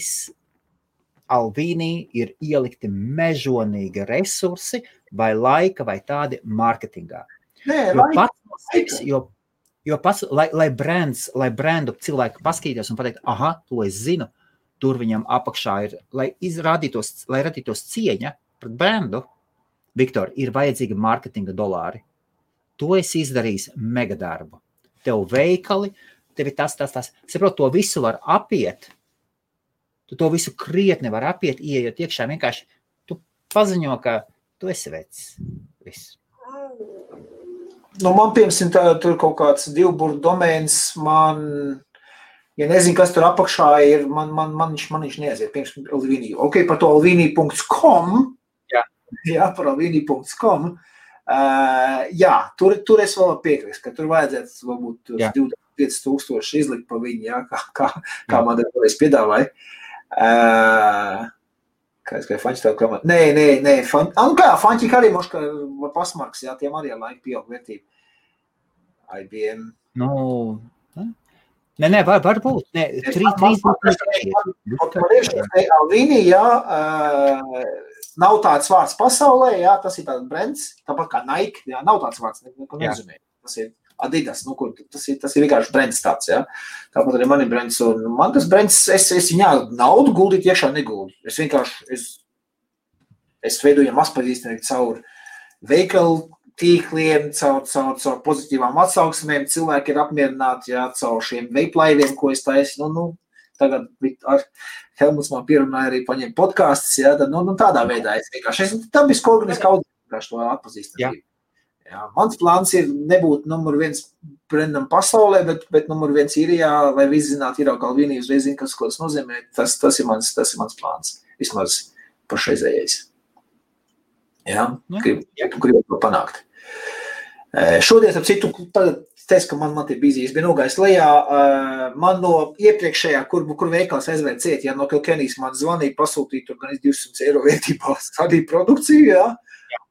Alvīnī ir ielikti mežonīgi resursi, vai laika, vai tādi mārketingā. Nē, jo pats no sevis, jo, jo pats, lai, lai, brands, lai brandu cilvēki paskatītos un pateikt, ah, to es zinu, tur viņam apakšā ir, lai izrādītos, lai radītos cieņa pret brandu, Viktor, ir vajadzīgi mārketinga dolāri. To es izdarīju mega darbu. Tev veikali, tev ir tas, tas, tas. Saprot, to visu var apiet. Tu to visu krietni var apiet, ieejot iekšā. Vienkārši tu paziņo, ka tu esi vecs. Viss. Nu, man, piemēram, tur kaut kāds divburbuļu domēns. Man, ja nezinu, kas tur apakšā ir, man, man, man, viņš, man viņš neaiziet. Piemēram, Alvīnija. Ok, par to alvīnija.com jā, par alvīnī.com. Uh, jā, tur, tur es vēl piekrītu, ka tur vajadzētu varbūt 25,000 izlikt pa viņu, jā, kā, kā, kā man reiz piedāvāja. Uh, kā es gribēju, Fanči tev klamāt. Nē, nē, nē, fan, ah, nu kā, Fanči arī moška pasmarks, jā, tiem arī ar laiku pieaug vērtību. IBM. Nu, Nē, nē, var, varbūt. Nē, trīs, trīs, trīs. Alvīnī, jā, nav tāds vārds pasaulē, jā, tas ir tāds brands, tāpat kā Nike, jā, nav tāds vārds, neko nezinu. Tas ir Adidas, nu, kur, tas, ir, tas ir vienkārši brands tāds, jā. Tāpat arī man ir brands, un man tas brands, es, es viņā naudu guldīt iekšā neguldu. Es vienkārši, es, es veidoju mazpazīstamību caur veikalu tīkliem, caur, caur, caur pozitīvām atsauksmēm. Cilvēki ir apmierināti jā, caur šiem veiplaiviem, ko es taisu. Nu, nu, tagad ar Helmuts man pierunāja arī paņemt podkāstus. Ja, nu, nu, tādā veidā es vienkārši esmu dabiski organiski auditorijā to atpazīstamību. Jā, mans plāns ir nebūt numur viens brendam pasaulē, bet, bet numur viens īrijā, lai visi zinātu, ir jau Kalvīnija uzreiz zina, kas, ko tas nozīmē. Tas, tas, ir mans, tas ir mans plāns, vismaz pašreizējais. Jā, nu, gribu, ja tu gribi to panākt. Šodien, ap citu, teicu, ka man, man tie bija bija nogājis lejā. Man no iepriekšējā, kur, kur veikals aizvērt ciet, ja no Kilkenijas man zvanīja, pasūtīja tur gan 200 eiro vērtībā stādīja produkciju, jā.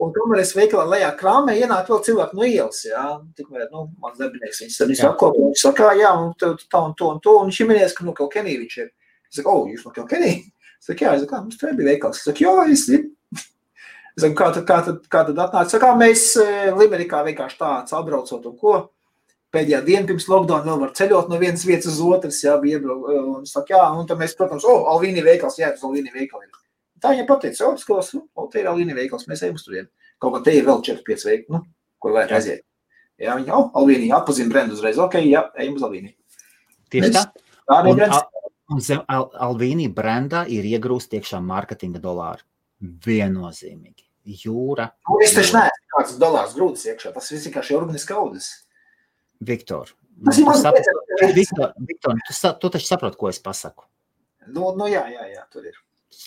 Un tomēr es veikalā lejā krāmē ienāk vēl cilvēki no ielas, jā. Tikmēr, nu, mans darbinieks, viņš tad visu apkopo, viņš saka, jā, un tā un to un to, un viņš minēs, ka no Kilkenija viņš ir. Es saku, o, jūs no Kilkenija? Es saku, jā, es saku, mums tur bija veikals. Es saku, jā, es, es saku, kā tad, kā tad, kā tad atnāca? Es saku, mēs Limerikā vienkārši tāds apbraucot un ko pēdējā diena pirms lockdown vēl var ceļot no vienas vietas uz otras, jā, bija iebraukt, un saka, jā, un tad mēs, protams, o, Alvīni veikals, jā, uz Alvīni veikali. Tā viņa pateica, o, skalos, o, te ir Alvīni veikals, mēs ejam uz turien. Kaut kā te ir vēl 4-5 veikali, nu, kur vajag aiziet. Jā, viņa, o, oh, Alvīni, atpazina brendu uzreiz, ok, jā, ejam uz Alvīni. Tieši tā. Tā arī brends. Un zem Al Alvīni brendā ir iegrūst iekšā mārketinga dolāri. Viennozīmīgi. Jūra. Nu, es taču neesmu kāds dolārs grūts iekšā, tas viss vienkārši organiski audas. Viktor, nu, tu, saprot, Viktor, Viktor tu, sa, tu taču saproti, ko es pasaku. Nu, nu jā, jā, jā, tur ir.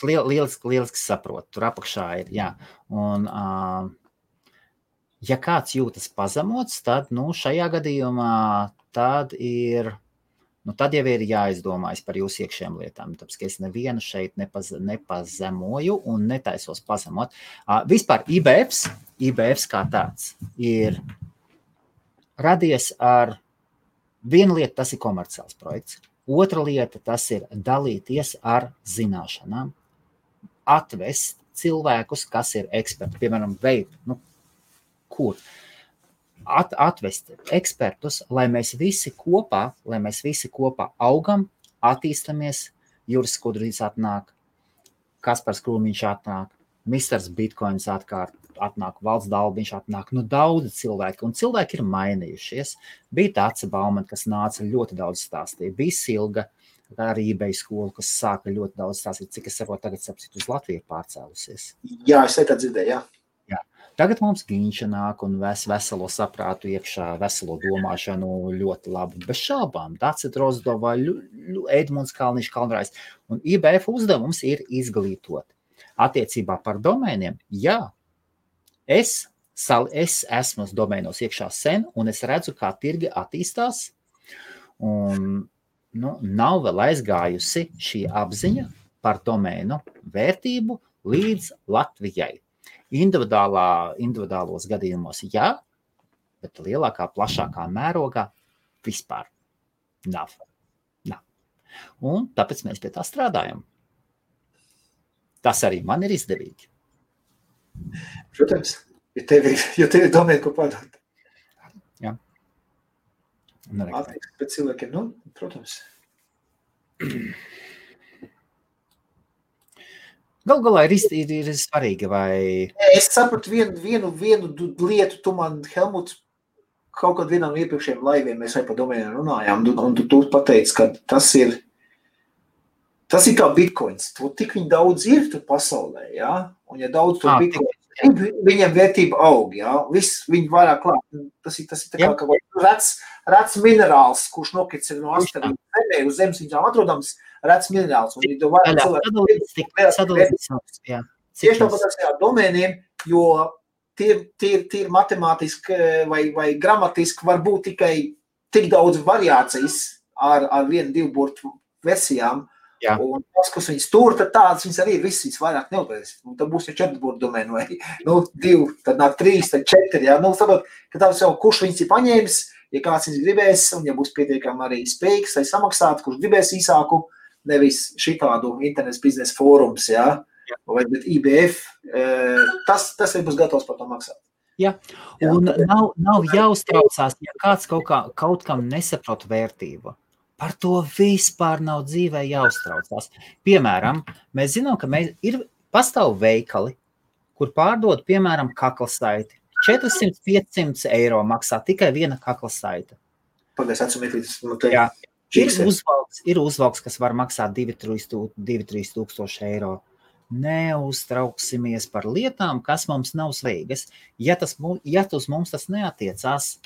Liel, lieliski, lieliski saprot, tur apakšā ir, jā. Un, uh, ja kāds jūtas pazemots, tad, nu, šajā gadījumā tad ir, nu, tad jau ir jāizdomājas par jūsu iekšējām lietām. Tāpēc, es nevienu šeit nepaz, nepazemoju un netaisos pazemot. Uh, vispār IBFs, IBFs kā tāds ir radies ar vienu lietu, tas ir komerciāls projekts. Otra lieta, tas ir dalīties ar zināšanām, atvest cilvēkus, kas ir eksperti, piemēram, veidu. Nu, kur? at, atvest ekspertus, lai mēs visi kopā, lai mēs visi kopā augam, attīstamies. Juris Kudrīs atnāk, Kaspars Krūmiņš atnāk, Misters Bitcoins atkārt, atnāk, valsts dalbiņš atnāk, nu daudzi cilvēki, un cilvēki ir mainījušies. Bija tāds baumans, kas nāca ļoti daudz stāstīja, bija silga, arī eBay skola, kas sāka ļoti daudz stāstīt, cik es saprotu, tagad sapsit uz Latviju pārcēlusies. Jā, es tā dzirdēju, jā. jā. Tagad mums gīņša nāk un ves veselo saprātu iekšā, veselo domāšanu ļoti labi. Bez šābām, Dācis Rozdova, Edmunds Kalniņš, Kalnrājs. Un IBF uzdevums ir izglītot. Attiecībā par domēniem, jā, es, sal, es esmu domēnos iekšā sen, un es redzu, kā tirgi attīstās. Un nu, nav vēl aizgājusi šī apziņa par domēnu vērtību līdz Latvijai. Individuālā, individuālos gadījumos, jā, bet lielākā, plašākā mērogā vispār nav. nav. Un tāpēc mēs pie tā strādājam. Tas arī man ir izdevīgi. Protams, ja tev ir, ja tev ir domēta, ko padot. Jā. Attieksme pret cilvēkiem, nu, protams. Galu galā ir, ir, ir svarīgi, vai. Es sapratu vienu, vienu, vienu lietu, tu man, Helmuts, kaut kad vienam iepriekšējiem laiviem mēs arī par domēniem runājām, un, un tu, tu pateici, ka tas ir, tas ir kā bitkoins. Tu tik viņi daudz ir tu pasaulē? Ja? Un ja daudz to bitkoins Viņam vērtība aug, jā, viss viņa vairāk klāt. Tas ir, tas ir kā kaut kāds rets, rets minerāls, kurš nokrits no asteroīda zemē, uz zemes viņam atrodams rets minerāls. Un jo vairāk cilvēku Tieši tāpat ar domēniem, jo tie, tie, tie ir matemātiski vai, vai gramatiski var būt tikai tik daudz variācijas ar, ar vienu, divu burtu versijām, Jā. Un tas, kas viņas tur, tad tādas viņas arī ir visas vairāk neuzvarēs. Tad būs jau četri burbuļu domēni, vai nu, divi, tad nāk trīs, tad četri. Jā, nu, saprot, ka tāds jau kurš viņas ir paņēmis, ja kāds viņas gribēs, un ja būs pietiekami arī spējīgs, lai samaksātu, kurš gribēs īsāku, nevis šitādu internetu biznesa fórums, jā, jā. vai IBF, tas, tas arī būs gatavs par to maksāt. Ja. Un jā. nav, nav jāuztraucās, ja kāds kaut, kā, kaut kam nesaprot vērtību. Par to vispār nav dzīvē jāuztraucās. Piemēram, mēs zinām, ka mēs ir pastāv veikali, kur pārdod, piemēram, kakla saiti. 400-500 eiro maksā tikai viena kakla saita. Pagaidiet, atsumiet, nu, te... Jā, ir uzvalks, ir uzvalks, kas var maksāt 2-3 tūkstoši eiro. Neuztrauksimies par lietām, kas mums nav svarīgas. Ja tas, ja tas mums tas neatiecās,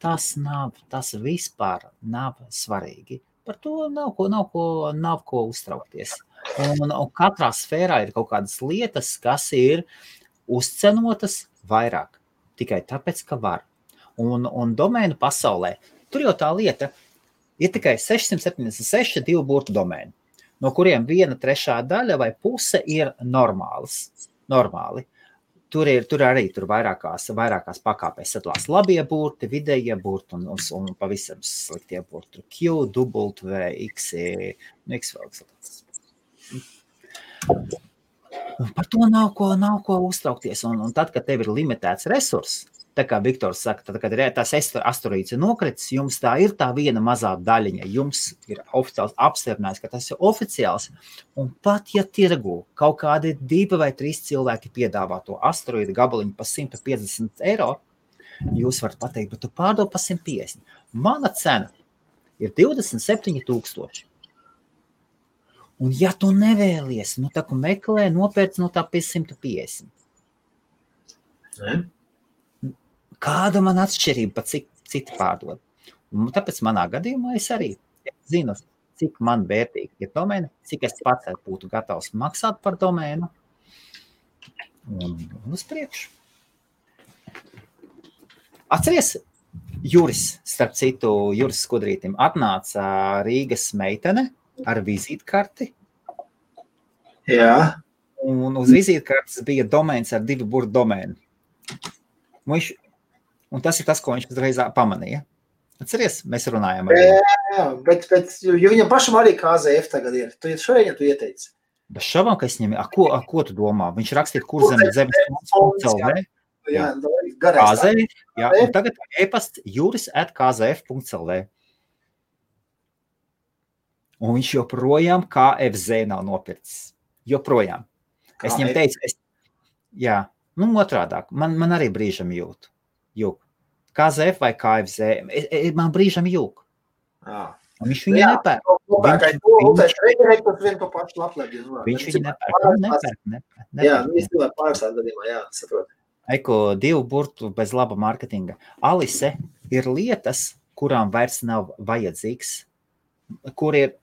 tas nav, tas vispār nav svarīgi. Par to nav ko, nav ko, nav ko uztraukties. Un, un katrā sfērā ir kaut kādas lietas, kas ir uzcenotas vairāk tikai tāpēc, ka var. Un, un domēnu pasaulē tur jau tā lieta ir tikai 676 divu burtu domēni, no kuriem viena trešā daļa vai puse ir normāls. Normāli. Tur ir tur arī tur vairākās, vairākās pakāpēs sadalās labie burti, vidējie burti un, un, un pavisam sliktie burti. Q, V, X, e, nu, X vēl tāds. Par to nav ko, nav ko uztraukties. Un, un tad, kad tev ir limitēts resurss, Tā kā Viktors saka, tad, kad ir tas asteroīds nokritis, jums tā ir tā viena mazā daļiņa. Jums ir oficiāls apstiprinājums, ka tas ir oficiāls. Un pat ja tirgu kaut kādi divi vai trīs cilvēki piedāvā to asteroīdu gabaliņu par 150 eiro, jūs varat pateikt, bet tu pārdod par 150. Mana cena ir 27,000. Un, ja tu nevēlies, nu, tā kā meklē, nopērc no tā 550. Ne? Kāda man atšķirība, pa cik citi pārdod. Un tāpēc manā gadījumā es arī zinu, cik man vērtīgi ir domēna, cik es pats būtu gatavs maksāt par domēnu un, un uz priekšu. Atceries, Juris, starp citu, Juris Skudrītim atnāca Rīgas meitene ar vizītkarti. Jā. Un uz vizītkartes bija domēns ar divu burtu domēnu. Viņš Un tas ir tas, ko viņš uzreiz pamanīja. Atceries, mēs runājām ar viņu. Jā, jā, bet, bet viņam pašam arī KZF tagad ir. Tu šo viņam tu ieteici. Bez šaubām, ka es viņam, a, ko, a, ko tu domā? Viņš rakstīja, kur zem zemes fonds, Jā, garais. KZF, jā, un tagad e-pasts juris at kzf.lv. Un viņš joprojām KFZ nav nopircis. Joprojām. Es viņam teicu, es, jā, nu otrādāk, man, man arī brīžam jūt. Jūk. KZF vai KFZ, man brīžam. Jā. Un viņš viņu nepērk. Viņš viņu nepērk. Nepērk, nepērk, nepērk. Jā, viņš cilvēku pārstāv gadījumā, jā, saprot. Eko divu burtu bez laba marketinga. Alise ir lietas, kurām vairs nav vajadzīgs, kur ir.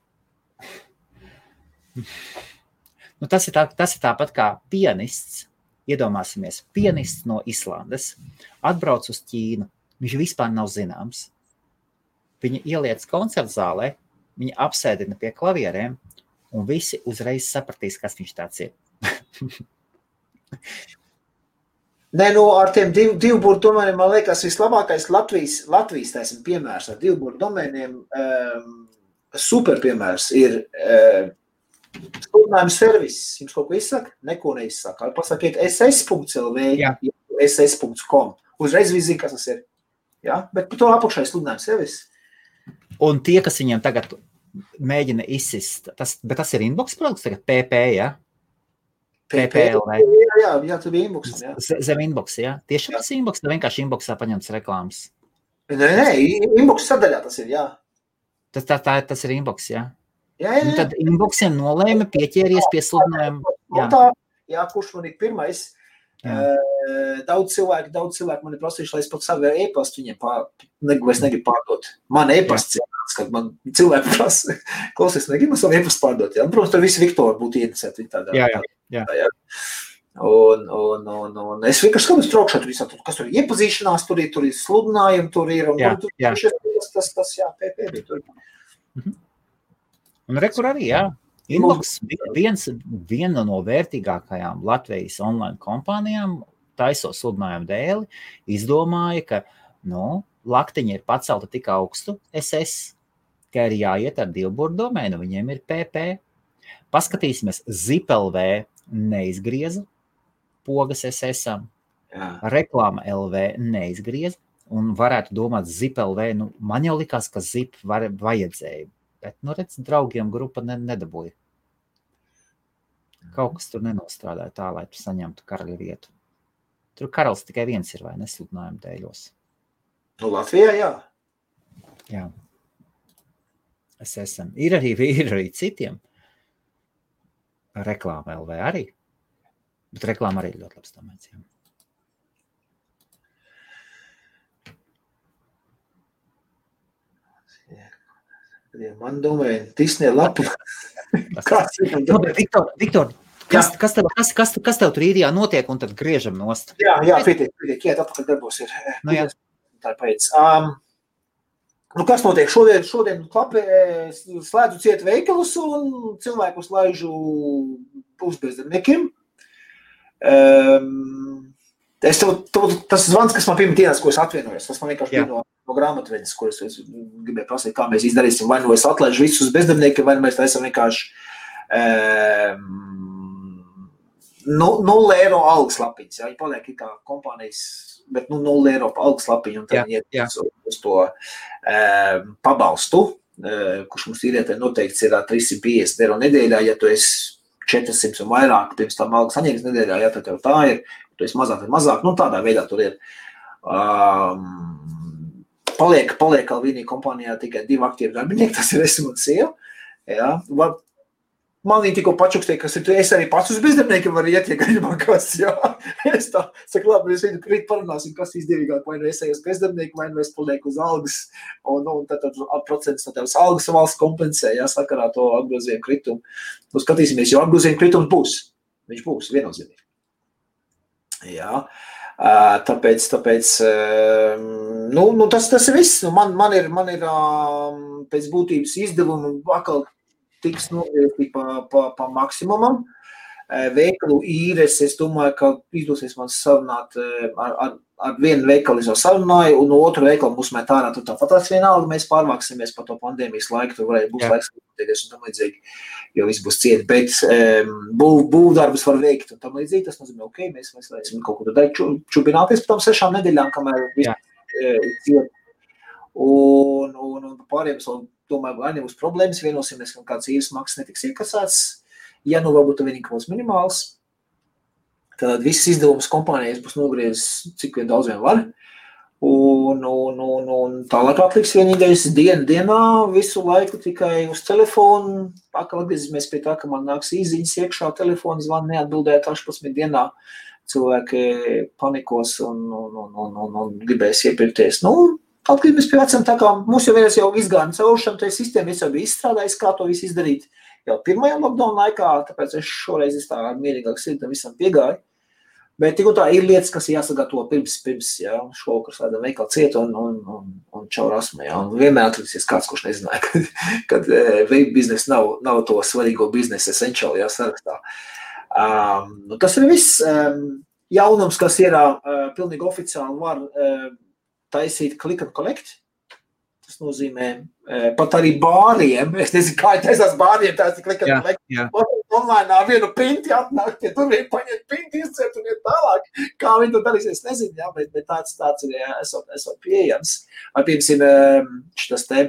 Nu, tas, ir tā, tas ir tāpat kā pianists. Iedomāsimies, pianists no Islandes atbrauc uz Ķīnu. Viņš vispār nav zināms. Viņi ieliec koncertu zālē, viņi apsēdina pie klavierēm, un visi uzreiz sapratīs, kas viņš tāds ir. Nē, nu, ar tiem div, divu burbuļu domēniem, man liekas, vislabākais Latvijas, Latvijas taisim, piemērs ar divu burbuļu domēniem. Um, super piemērs ir um, sludinājuma servis. Jums kaut ko izsaka? Neko neizsaka. Pasakiet, ss.lv, ss.com. Uzreiz viss zina, kas tas ir. Ja? Bet par to apakšā ir sludinājuma servis. Un tie, kas viņiem tagad mēģina izsist, tas, tas ir inbox produkts, tagad PP, ja? PPLV. Jā, jā, jā, tur bija inbox. Jā. Zem inbox, jā. Tieši tas inbox, tad vienkārši inboxā paņemts reklāmas. Nē, nē, inbox sadaļā tas ir, jā. Tas, tā, tā, tas ir inbox, jā. Jā, jā, Un jā. tad inboxiem nolēma pieķēries pie sludinājuma. Nu, Jā, tā, jā, kurš man ir pirmais? Jā. Uh, daudz cilvēku, daudz cilvēku man ir prasījuši, lai es pat savu e-pastu viņiem pār, ne, es negribu pārdot. Man e-pasts ir tāds, ka man cilvēki prasa, klausies, negribu savu e-pastu pārdot. Jā. Un, Protams, tur visi Viktori būtu interesēti. Tādā, Jā, jā, jā. tādā, jā. Un, un, un, un es vienkārši skatos trokšā, tur visā, tur, kas tur ir iepazīšanās, tur ir, tur ir sludinājumi, tur ir, un Jā, tur, jā. tas, tas, tas, jā, bija tur. Un rekur arī, jā. Inbox viens, viena no vērtīgākajām Latvijas online kompānijām, taisot sludinājumu dēli, izdomāja, ka nu, laktiņa ir pacelta tik augstu SS, ka ir jāiet ar divu burbuļu domēnu, viņiem ir PP. Paskatīsimies, ZipLV neizgrieza pogas SS, reklāma LV neizgrieza. Un varētu domāt, ZipLV, nu, man jau likās, ka Zip var, vajadzēja. Bet, nu, redz, draugiem grupa ne, nedabūja. Kaut kas tur nenostrādāja tā, lai tu saņemtu karaļa vietu. Tur karalis tikai viens ir, vai nesludinājuma dēļos. Nu, Latvijā, jā. Jā. Es esmu. Ir arī, ir arī citiem. Reklāma LV arī. Bet reklāma arī ļoti labs domāts. Jā. Man domāja, Disneja lapa. Kāds ir? Viktor, Viktor, kas, kas, tev, kas, kas, kas tev tur īrijā notiek, un tad griežam nost? Jā, jā, pietiek, pietiek, iet atpakaļ darbos ir. Nu, jā. Tā ir pēc. Um, nu, kas notiek šodien? Šodien klapē, slēdzu ciet veikalus un cilvēkus laižu pusbezdarbniekiem. Um, es tev, tev, tas zvans, kas man pirmā dienas, ko es atvienojos, tas man vienkārši bija no, no grāmatvedes, kuras es gribēju prasīt, kā mēs izdarīsim. Vai nu es atlaižu visus bezdarbniekus, vai nu mēs taisam vienkārši um, nu, 0 eiro algas lapiņas. Jā, viņi paliek kā kompānijas, bet nu, 0 eiro algas lapiņu un tad viņi iet uz, to um, pabalstu, uh, kurš mums ir noteikts ir ā, 350 eiro nedēļā, ja tu esi 400 un vairāk pirms tam algas saņems nedēļā, ja tad tev tā ir, tu esi mazāk, tad mazāk, nu tādā veidā tur ir. Um, paliek, paliek Alvīnija kompānijā tikai divi aktīvi darbinieki, tas ir es un sieva. Jā, var, man viņa tikko pačukstīja, kas ir, es arī pats uz bezdarbniekiem varu iet, ja gribam kas, jā. Es tā, saku, labi, mēs viņu krīt parunāsim, kas izdevīgāk, vai nu es eju uz bezdarbnieku, vai nu es palieku uz algas, un, un tad, tad procents no tavas algas valsts kompensē, jā, sakarā to apgrozījumu kritumu. Nu, skatīsimies, jo apgrozījuma kritums būs. Viņš būs viennozīmīgi. Jā. Tāpēc, tāpēc nu, nu, tas, tas ir viss. Nu, man, man ir, man ir pēc būtības izdevumi atkal tiks nogriezti pa, pa, pa maksimumam. veikalu īres. Es domāju, ka izdosies man sarunāt ar, ar, ar vienu veikalu, jau sarunāju, un otru veikalu mums met ārā. Tur tāpat tās vienalga, mēs pārvāksimies par to pandēmijas laiku, tur varēja būt laiks, un tam līdzīgi, jo viss būs ciet. Bet um, būv, būvdarbus var veikt, un tam līdzīgi tas nozīmē, ok, mēs, mēs varēsim kaut kur tad čubināties par tam sešām nedēļām, kamēr viss ciet. Un, un, un pārējiem, domāju, vai nebūs problēmas, vienosimies, ka kāds īres maksas netiks iekasēts ja nu varbūt viņi būs minimāls, tad visas izdevumus kompānijas būs nogriezis cik vien daudz vien var. Un, un, un, un tālāk atliks vienīgais diena dienā, visu laiku tikai uz telefonu. Pakaļ atgriezīsimies pie tā, ka man nāks īziņas iekšā, telefons zvan neatbildēt 18 dienā. Cilvēki panikos un, un, un, un, un, un gribēs iepirkties. Nu, atgriezīsimies pie vecām, tā kā mums jau vienreiz jau izgāja cauri šam tai sistēmai, es jau biju izstrādājis, kā to visu izdarīt. Jau pirmajā lockdown laikā, tāpēc es šoreiz es tā mierīgāk sirdi tam visam piegāju. Bet un tā ir lietas, kas jāsagatavo pirms, pirms jā, šovakar slēdzam veikalu ciet un, un, un, un čau rasmu, jā. Un vienmēr atliksies kāds, kurš nezināja, kad, kad veip biznes nav, nav to svarīgo biznesa essential, jā, sarakstā. Um, nu, tas ir viss um, jaunums, kas ir uh, pilnīgi oficiāli var uh, taisīt click and collect. Tas nozīmē, e, pat arī bāriem. Es nezinu, kā ir taisās bāriem. Tā ir klika, jā, jā. online vienu printi atnāk, ja tur vien paņemt printi, izcert un iet tālāk. Kā viņi to darīs, es nezinu, jā, bet, bet tāds, tāds ir, jā, esot, esot pieejams. Vai, piemēram, šitas te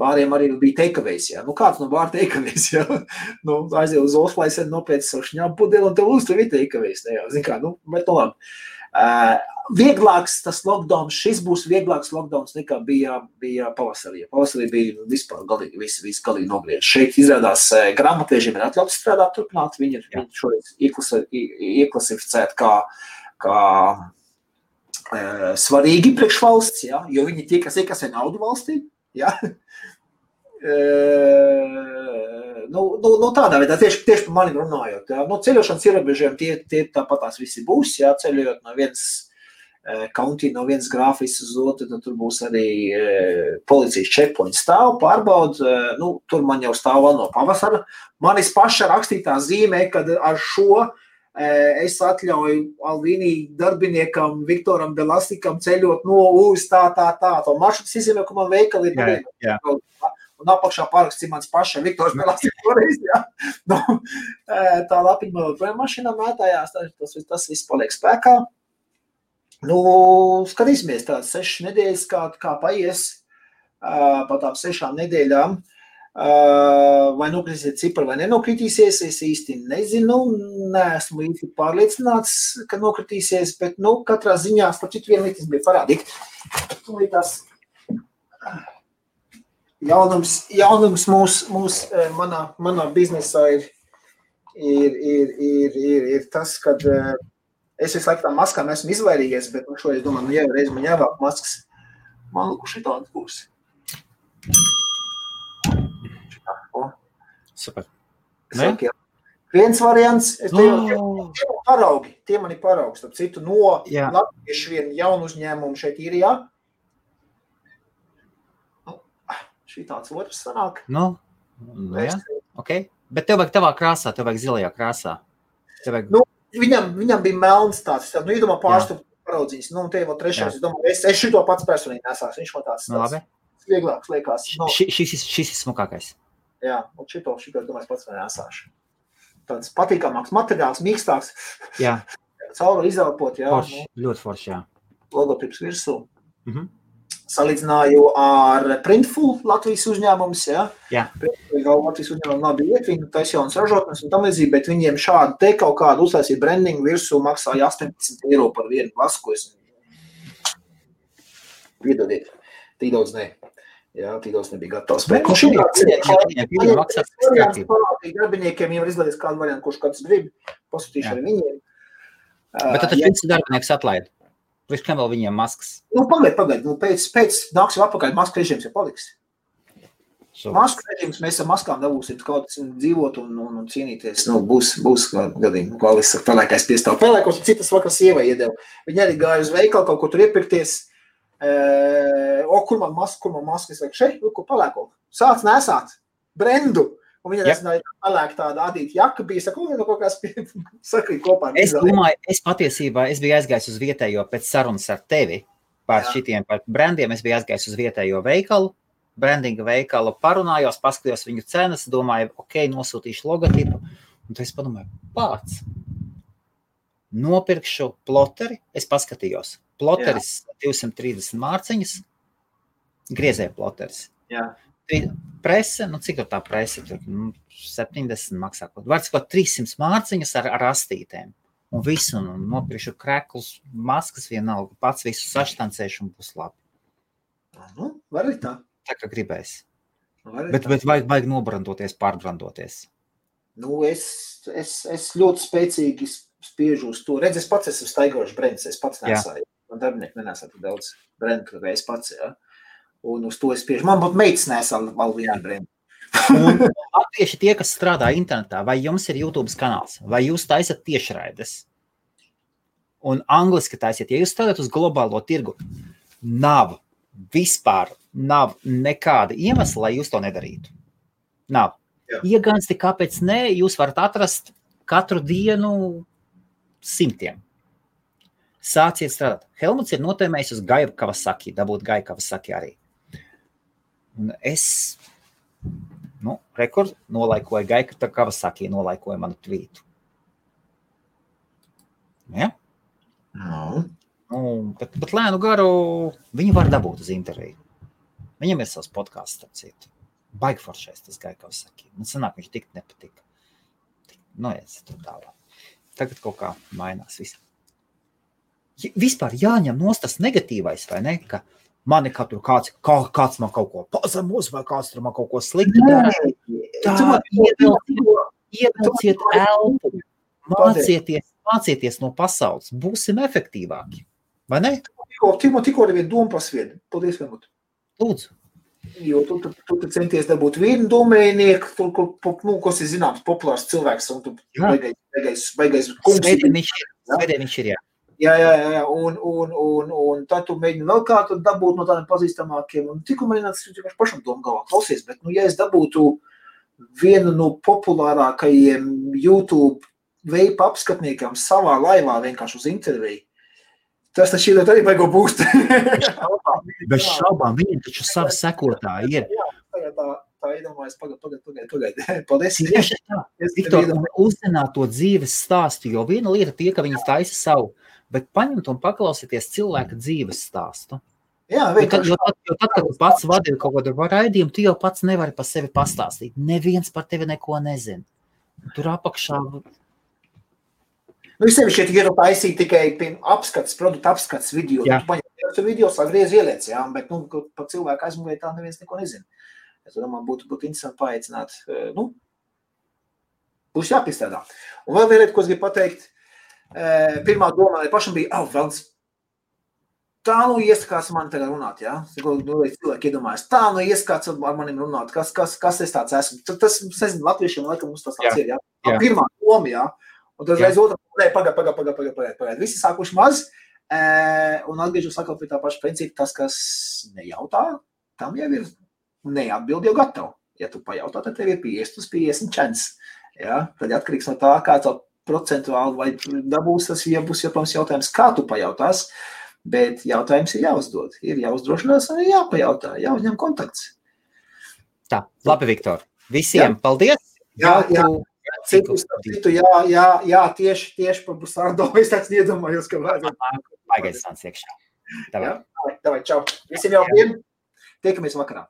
bāriem arī bija teikavējs. Nu, kāds no bāra teikavējs. Nu, aiziet uz Oslaisen, nopēc savu šņāpu pudeli un tev uz tur ir teikavējs, nu, bet nu labi. Uh, vieglāks tas lockdown, šis būs vieglāks lockdown nekā bija, bija pavasarī. Pavasarī bija vispār galīgi, viss, viss galīgi nogriezts. Šeit izrādās uh, grāmatvežiem ir atļauts strādāt turpināt. Viņi ir šoreiz ieklasi, ieklasificēti kā, kā uh, svarīgi priekš valsts, ja, jo viņi tie, kas iekasē naudu valstī. Ja. Nu, nu, nu, tādā veidā, tieši, tieši par mani runājot, jā. nu, ceļošanas ierobežojumi tie, tie tāpat tās visi būs, jā, ceļojot no vienas kaunti, no vienas grāfijas uz otru, tad tur būs arī policijas checkpoint stāv, pārbauda, nu, tur man jau stāv vēl no pavasara. Manis paša rakstītā zīmē, kad ar šo es atļauju Alvīnī darbiniekam Viktoram Belastikam ceļot no uz tā, tā, tā, to maršrutu izzīmē, ka man veikali ir. Jā, jā un apakšā parakstīja mans paša Viktors Belasīgs toreiz, jā. Nu, tā lapiņa man joprojām mašīnā mētājās, tas, tas, tas viss paliek spēkā. Nu, skatīsimies tās sešas nedēļas, kā, kā paies pa tām sešām nedēļām. Vai nokritīsies cipari vai nenokritīsies, es īsti nezinu. Neesmu īsti pārliecināts, ka nokritīsies, bet, nu, katrā ziņā, starp citu, viena lietas bija parādīt. Tās jaunums, jaunums mūs, mūs e, manā, manā biznesā ir, ir, ir, ir, ir, ir tas, ka es visu laiku tam maskām esmu izvairījies, bet nu, šoreiz domāju, nu, ja reiz man jāvelk maskas, man lūk, šitāds būs. Šitā, o. Super. Saka, Viens variants, es te jau paraugi, tie mani paraugi, starp citu, no Jā. latviešu vienu jaunu uzņēmumu šeit ir, jā, šī tāds otrs sanāk. Nu, nu jā, ok. Bet tev vajag tavā krāsā, tev vajag zilajā krāsā. Vajag... Nu, viņam, viņam bija melns tāds, nu, iedomā pārstup paraudzīns. Nu, te vēl trešais, jā. es domāju, es, es šito pats personīgi nesāks. Viņš man tāds, nu, labi. vieglāks liekas. Nu, šis, šis, šis ir smukākais. Jā, un šito, šito, es domāju, pats vēl nesāšu. Tāds patīkamāks materiāls, mīkstāks. Jā. Cauri izelpot, jā. Forši, nu. ļoti forši, jā. Logotips virsū. Mhm. Mm salīdzināju ar Printful Latvijas uzņēmumus. Ja? Jā, jau Latvijas uzņēmumam nav bijis viņa taisījums ražotnes un tam līdzīgi, bet viņiem šādu te kaut kādu uztaisīt brandingu virsū maksāja 18 eiro par vienu masku. Es... Piedodiet, tik daudz ne. Jā, tik daudz nebija gatavs. Bet, šī ir darbiniekiem jau ir izlaists kādu variantu, kurš kāds grib. Pasūtīšu arī viņiem. Bet tad viņš darbinieks atlaid. Viņš kam vēl viņiem maskas? Nu, pagaid, pagaid. Nu, pēc, pēc nāksim atpakaļ, masku režīms jau paliks. So. Masku režīms mēs ar maskām dabūsim kaut kā dzīvot un, un, un cīnīties. Nu, būs, būs gadījumi, kā es saku, pelēkais piestāv. Pelēkos citas vakar sievai iedeva. Viņa arī gāja uz veikalu kaut ko tur iepirkties. E, o, kur man maska, kur man maska? Es saku, šeit, nu, ko pelēko. Sāc nesāt. Brendu. Un viņa nezināja, ka pelēk tāda adīta jaka bija. Saka, nu, kaut kas sakrīt kopā. Es domāju, es patiesībā es biju aizgājis uz vietējo pēc sarunas ar tevi par Jā. šitiem par brandiem. Es biju aizgājis uz vietējo veikalu, brandinga veikalu, parunājos, paskatījos viņu cenas, domāju, ok, nosūtīšu logotipu. Un tad es padomāju, pats. Nopirkšu ploteri, es paskatījos. Ploteris Jā. 230 mārciņas, griezē ploteris. Jā prese, nu cik tā prese tur nu, 70 maksā. Kaut 300 mārciņas ar, ar astītēm. Un visu nu, nopirkšu kreklus, maskas vienalga, pats visu saštancēšu un būs labi. Nu, var arī tā. Tā kā gribēs. Bet, tā. bet vajag, vajag nobrandoties, pārbrandoties. Nu, es, es, es ļoti spēcīgi spiežu uz to. Redz, es pats esmu staigošs brends, es pats nesāju. Man darbinieki nenesā tik daudz brendu, kā es pats, jā. Ja? Un uz to es spiežu. Man būtu meitas nesā vēl vienu brīdi. Latvieši tie, kas strādā internetā, vai jums ir YouTube kanāls, vai jūs taisat tiešraides? Un angliski taisiet, ja jūs strādājat uz globālo tirgu, nav vispār nav nekāda iemesla, lai jūs to nedarītu. Nav. Iegānsti, kāpēc nē, jūs varat atrast katru dienu simtiem. Sāciet strādāt. Helmuts ir notēmējis uz Gaia Kavasaki, dabūt Gaia Kavasaki arī. Un es nu, rekordu nolaikoju Gaika, tā kā Vasakī nolaikoja manu tvītu. Ja? No. Nu, bet, bet lēnu garu viņi var dabūt uz interviju. Viņam ir savs podkāsts, starp citu. Baigi foršais tas Gaika Vasakī. Man sanāk, viņš tik nepatika. Nu, es tur tālāk. Tagad kaut kā mainās viss. Vispār jāņem nost tas negatīvais, vai ne? Ka, uh, mani katru kāds, kā, kāds man kaut ko pazemos, vai kāds tur man kaut ko sliktu dara. Ievelciet elpu, mācieties, mācieties no pasaules, būsim efektīvāki. Vai ne? Tikko, tikko, viena doma pasvieda. Paldies, Vienot. Lūdzu. Jo tu, tu, tu, tu centies dabūt vienu domēnieku, tur, kur, nu, kas ir zināms, populārs cilvēks, un tu baigais, baigais, baigais kungs. Svētdien viņš ir, svētdien viņš ir, jā. Jā, jā, jā, un, un, un, un tad tu mēģini vēl kādu dabūt no tādiem pazīstamākiem. Un tikko mēģināt, vienkārši pašam domu galvā klausies, bet, nu, ja es dabūtu vienu no populārākajiem YouTube veipa apskatniekam savā laivā vienkārši uz interviju, tas taču ir arī baigo būst. Bez šaubām, viņiem taču savi sekotāji ir. Jā, tā, tā, tā iedomājas, pagaid, pagaid, pagaid, pagaid. Paldies. Tieši tā. Viktor, uzzināt to dzīves stāstu, jo viena lieta tie, ka viņi taisa savu bet paņemt un paklausīties cilvēka dzīves stāstu. Jā, tad, jo, tad, jo tad, kad tu pats vadi kaut kādu raidījumu, tu jau pats nevari par sevi pastāstīt. Neviens par tevi neko nezina. Tur apakšā. Nu, sevi šeit ierodu taisīt tikai apskats, produktu apskats video. Jā. Tu paņem to video, sagriez ieliec, jā, bet, nu, par cilvēku aizmugurē tā neviens neko nezina. Es domāju, būtu, būtu interesanti paaicināt, eh, nu, būs jāpiestrādā. Un vēl viena lieta, ko es gribu pateikt, pirmā doma man pašam bija, oh, velns, tā nu ieskats man tagad runāt, ja? Nu, cilvēki iedomājas, tā nu ieskats ar manim runāt, kas, kas, kas es tāds esmu. Tas, es nezinu, latviešiem laikam mums tas tāds ir, ja? jā. Pirmā doma, ja? Un tad reiz otrā, nē, pagad, pagad, pagad, pagad, pagad, pagad. Visi sākuši maz, e, un atgriežos atkal pie tā paša principa, tas, kas nejautā, tam jau ir neatbild jau gatavu. Ja tu pajautā, tad tev ir 50 uz 50 čens. Ja? Tad atkarīgs no tā, kā tu procentuāli vai dabūs tas, ja būs jautājums, jautājums kā tu pajautās, bet jautājums ir jāuzdod. Ir jāuzdrošinās un ir jāpajautā, jāuzņem kontakts. Tā, labi, Viktor. Visiem jā. paldies! Jā, jā. Citu, citu, jā, jā, jā, tieši, tieši par Busārdo es tāds iedomājos, ka vajag. Vajag aizsāns iekšā. Davai. Jā, davai, čau. Visiem jau vien. Tiekamies vakarā.